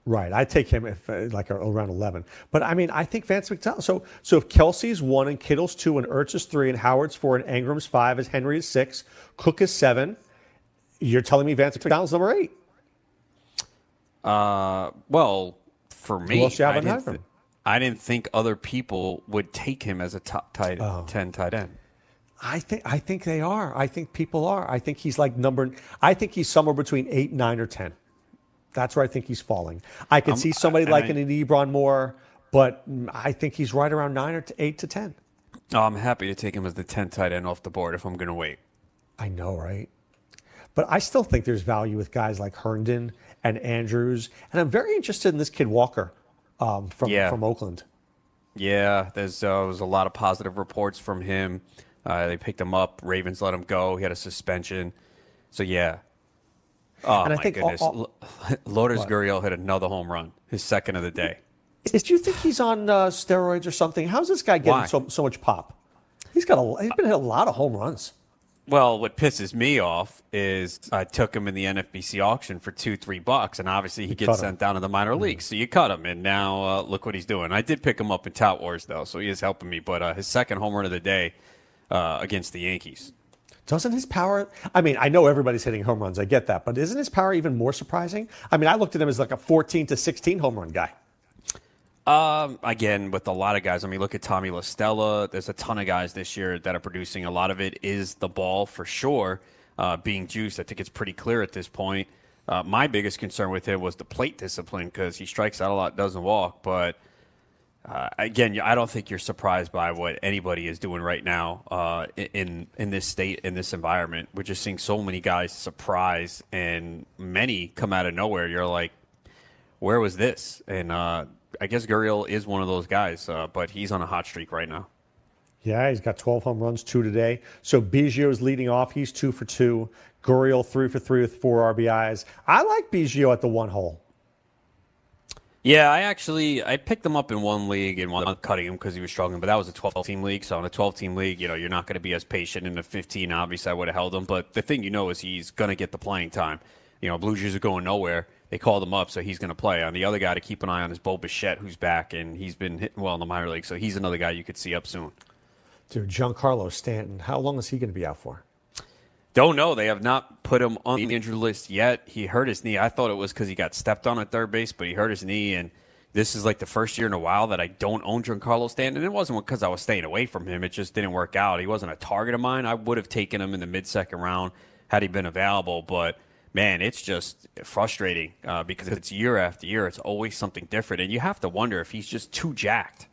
Right. I take him if uh, like around 11. But I mean, I think Vance McDonald. So so if Kelce's one and Kittle's two and Ertz is three and Howard's four and Engram's five as Henry is six, Cook is seven, you're telling me Vance McDonald's number eight. Uh, well, for me, have I, didn't thi- I didn't think other people would take him as a top tight Oh. ten tight end. I think I think they are. I think people are. I think he's like number. I think he's somewhere between eight, nine, or ten. That's where I think he's falling. I could Um, see somebody I- like I- an Ebron more, but I think he's right around nine or t- eight to ten. Oh, I'm happy to take him as the ten tight end off the board if I'm going to wait. I know, right? But I still think there's value with guys like Herndon and Andrews, and I'm very interested in this kid Waller um, from Yeah. from Oakland. Yeah, there's uh, was a lot of positive reports from him. Uh, they picked him up. Ravens let him go. He had a suspension. So yeah. Oh And I my think all- goodness, all- (laughs) Lourdes What? Gurriel hit another home run, his second of the day. Do you think he's on uh, steroids or something? How's this guy getting Why? so, so much pop? He's got a he's been hit a lot of home runs. Well, what pisses me off is I took him in the NFBC auction for two, three bucks, and obviously he You gets cut him. sent down to the minor leagues. So you cut him, and now uh, look what he's doing. I did pick him up in Tout Wars though, so he is helping me. But uh, his second home run of the day uh, against the Yankees. Doesn't his power? I mean, I know everybody's hitting home runs. I get that, but isn't his power even more surprising? I mean, I looked at him as like a 14 to 16 home run guy. Um, again, with a lot of guys, I mean, look at Tommy La Stella. There's a ton of guys this year that are producing. A lot of it is the ball for sure uh, being juiced. I think it's pretty clear at this point. Uh, my biggest concern with him was the plate discipline because he strikes out a lot, doesn't walk. But uh, again, I don't think you're surprised by what anybody is doing right now uh, in in this state, in this environment. We're just seeing so many guys surprise, and many come out of nowhere. You're like, where was this? And uh, I guess Gurriel is one of those guys, uh, but he's on a hot streak right now. Yeah, he's got 12 home runs, two today. So Biggio's leading off. He's two for two. Gurriel three for three with four RBIs. I like Biggio at the one hole. Yeah, I actually I picked him up in one league and one cutting him because he was struggling, but that was a 12 team league. So in a 12 team league, you know, you're not going to be as patient. In a 15, obviously, I would have held him. But the thing you know is he's going to get the playing time. You know, Blue Jays are going nowhere. They called him up, so he's going to play. On the other guy to keep an eye on is Bo Bichette, who's back and he's been hitting well in the minor league. So he's another guy you could see up soon. Dude, Giancarlo Stanton, how long is he going to be out for? Don't know. They have not put him on the injured list yet. He hurt his knee. I thought it was because he got stepped on at third base, but he hurt his knee and this is like the first year in a while that I don't own Giancarlo Stanton. And it wasn't because I was staying away from him. It just didn't work out. He wasn't a target of mine. I would have taken him in the mid second round had he been available. But man, it's just frustrating uh, because it's year after year. It's always something different. And you have to wonder if he's just too jacked.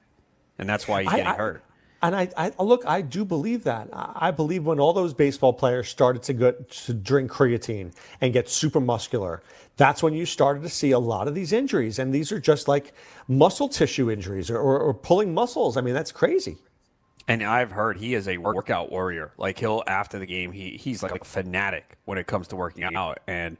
And that's why he's getting I, hurt. And I, I, look, I do believe that. I believe when all those baseball players started to get to drink creatine and get super muscular, that's when you started to see a lot of these injuries. And these are just like muscle tissue injuries or, or, or pulling muscles. I mean, that's crazy. And I've heard he is a workout warrior. Like he'll after the game, he he's like a fanatic when it comes to working out. And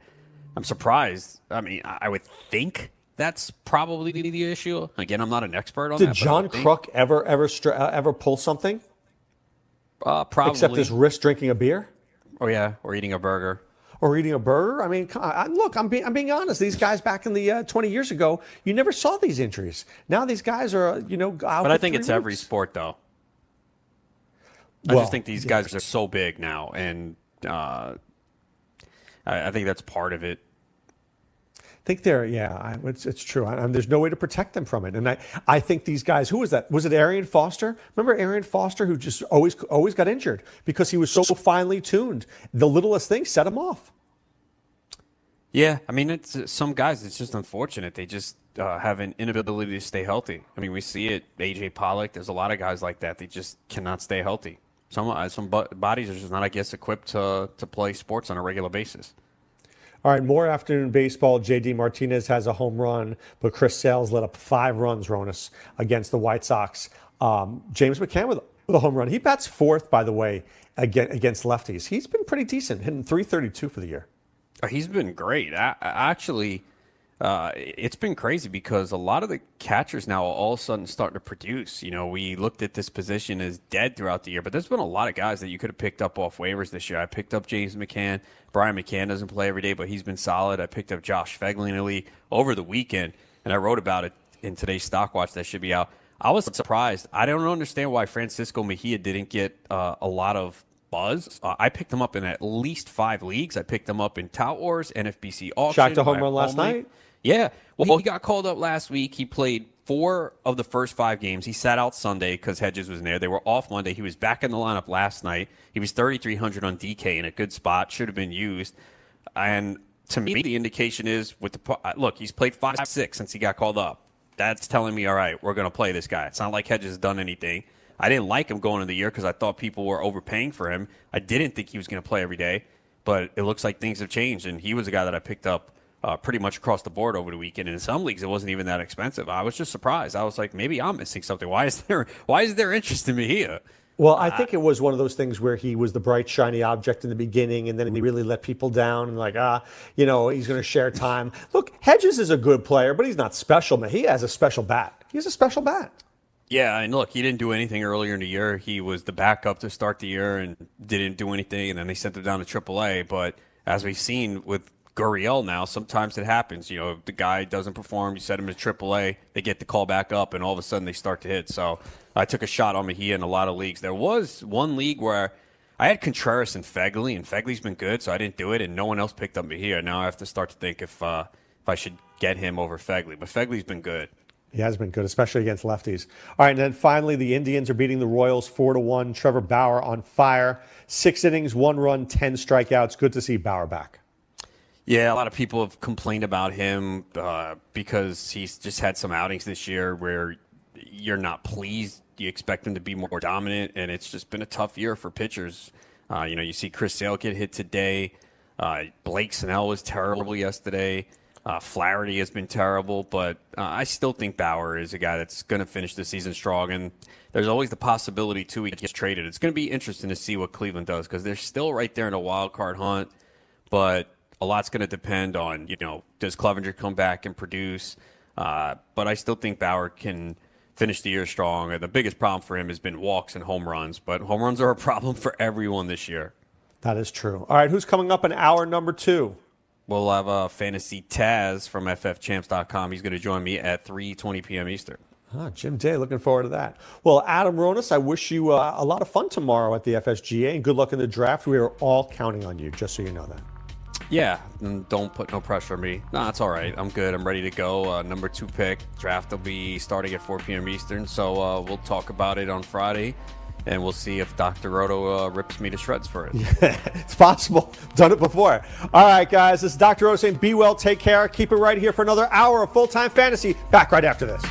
I'm surprised. I mean, I would think that's probably the issue. Again, I'm not an expert on Did that. Did John Kruk ever ever uh, ever pull something? Uh, probably. Except his wrist drinking a beer. Oh yeah, or eating a burger. Or eating a burger. I mean, look, I'm being, I'm being honest. These guys back in the uh, 20 years ago, you never saw these injuries. Now these guys are, you know, But I think it's weeks. every sport, though. I well, just think these guys are so big now, and uh, I, I think that's part of it I think they're yeah, I, it's, it's true. I, there's no way to protect them from it. And I, I think these guys. Who was that? Was it Arian Foster? Remember Arian Foster, who just always always got injured because he was so finely tuned. The littlest thing set him off. Yeah, I mean, it's some guys. It's just unfortunate. They just uh, have an inability to stay healthy. I mean, we see it. AJ Pollock. There's a lot of guys like that. They just cannot stay healthy. Some uh, some bodies are just not, I guess, equipped to to play sports on a regular basis. All right, more afternoon baseball. JD Martinez has a home run, but Chris Sales let up five runs, Ronis, against the White Sox. Um, James McCann with, the home run. He bats fourth, by the way, against lefties. He's been pretty decent, hitting 332 for the year. Uh, he's been great. I, I actually, uh, it's been crazy because a lot of the catchers now are all of a sudden starting to produce. You know, we looked at this position as dead throughout the year, but there's been a lot of guys that you could have picked up off waivers this year. I picked up James McCann. Brian McCann doesn't play every day, but he's been solid. I picked up Josh Phegley in the league over the weekend, and I wrote about it in today's Stock Watch that should be out. I was surprised. I don't understand why Francisco Mejia didn't get uh, a lot of buzz. Uh, I picked him up in at least five leagues. I picked him up in Tout Wars, NFBC auction. Shocked a home run last night. Yeah. Well, he got called up last week. He played four of the first five games. He sat out Sunday because Hedges was in there. They were off Monday. He was back in the lineup last night. He was 3,300 on DK in a good spot. Should have been used. And to me, the indication is with the uh, look, he's played five, six since he got called up. That's telling me, all right, we're going to play this guy. It's not like Hedges has done anything. I didn't like him going into the year because I thought people were overpaying for him. I didn't think he was going to play every day, but it looks like things have changed, and he was a guy that I picked up uh, pretty much across the board over the weekend. And in some leagues, it wasn't even that expensive. I was just surprised. I was like, maybe I'm missing something. Why is there why is there interest in me here? Well, I think it was one of those things where he was the bright, shiny object in the beginning, and then he really let people down, and like, ah, you know, he's going to share time. Look, Hedges is a good player, but he's not special, man. He has a special bat. He has a special bat. Yeah, and look, he didn't do anything earlier in the year. He was the backup to start the year and didn't do anything, and then they sent him down to AAA. But as we've seen with Gurriel now, sometimes it happens. You know, the guy doesn't perform, you send him to AAA, they get the call back up, and all of a sudden they start to hit. So I took a shot on Mejia in a lot of leagues. There was one league where I had Contreras and Phegley, and Phegley's been good, so I didn't do it, and no one else picked up Mejia. Now I have to start to think if uh, if I should get him over Phegley, But Phegley's been good. He has been good, especially against lefties. All right, and then finally, the Indians are beating the Royals four to one. Trevor Bauer on fire, six innings, one run, ten strikeouts. Good to see Bauer back. Yeah, a lot of people have complained about him uh, because he's just had some outings this year where you're not pleased. You expect him to be more dominant, and it's just been a tough year for pitchers. Uh, you know, you see Chris Sale get hit today. Uh, Blake Snell was terrible yesterday. Uh, Flaherty has been terrible, but uh, I still think Bauer is a guy that's going to finish the season strong. And there's always the possibility too he gets traded. It's going to be interesting to see what Cleveland does because they're still right there in a wild card hunt. But a lot's going to depend on, you know, does Clevinger come back and produce? Uh, but I still think Bauer can finish the year strong. The biggest problem for him has been walks and home runs. But home runs are a (laughs) problem for everyone this year. That is true. All right, who's coming up in hour number two? We'll have a fantasy Taz from FFChamps.com. He's going to join me at 3:20 p.m. Eastern. Ah, Jim Day, looking forward to that. Well, Adam Ronis, I wish you uh, a lot of fun tomorrow at the FSGA and good luck in the draft. We are all counting on you, just so you know that. Yeah, don't put no pressure on me. No, it's all right. I'm good. I'm ready to go. Uh, number two pick. Draft will be starting at 4 p.m. Eastern, so uh, we'll talk about it on Friday, and we'll see if Dr. Roto uh, rips me to shreds for it. Yeah, (laughs) it's possible. Done it before. All right, guys. This is Dr. Roto saying be well, take care. Keep it right here for another hour of full time fantasy. Back right after this.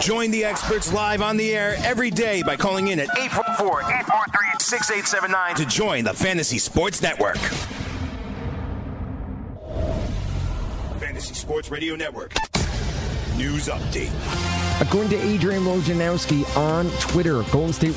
Join the experts live on the air every day by calling in at 844-843-6879 to join the Fantasy Sports Network. Fantasy Sports Radio Network. News update. According to Adrian Wojnarowski on Twitter, Golden State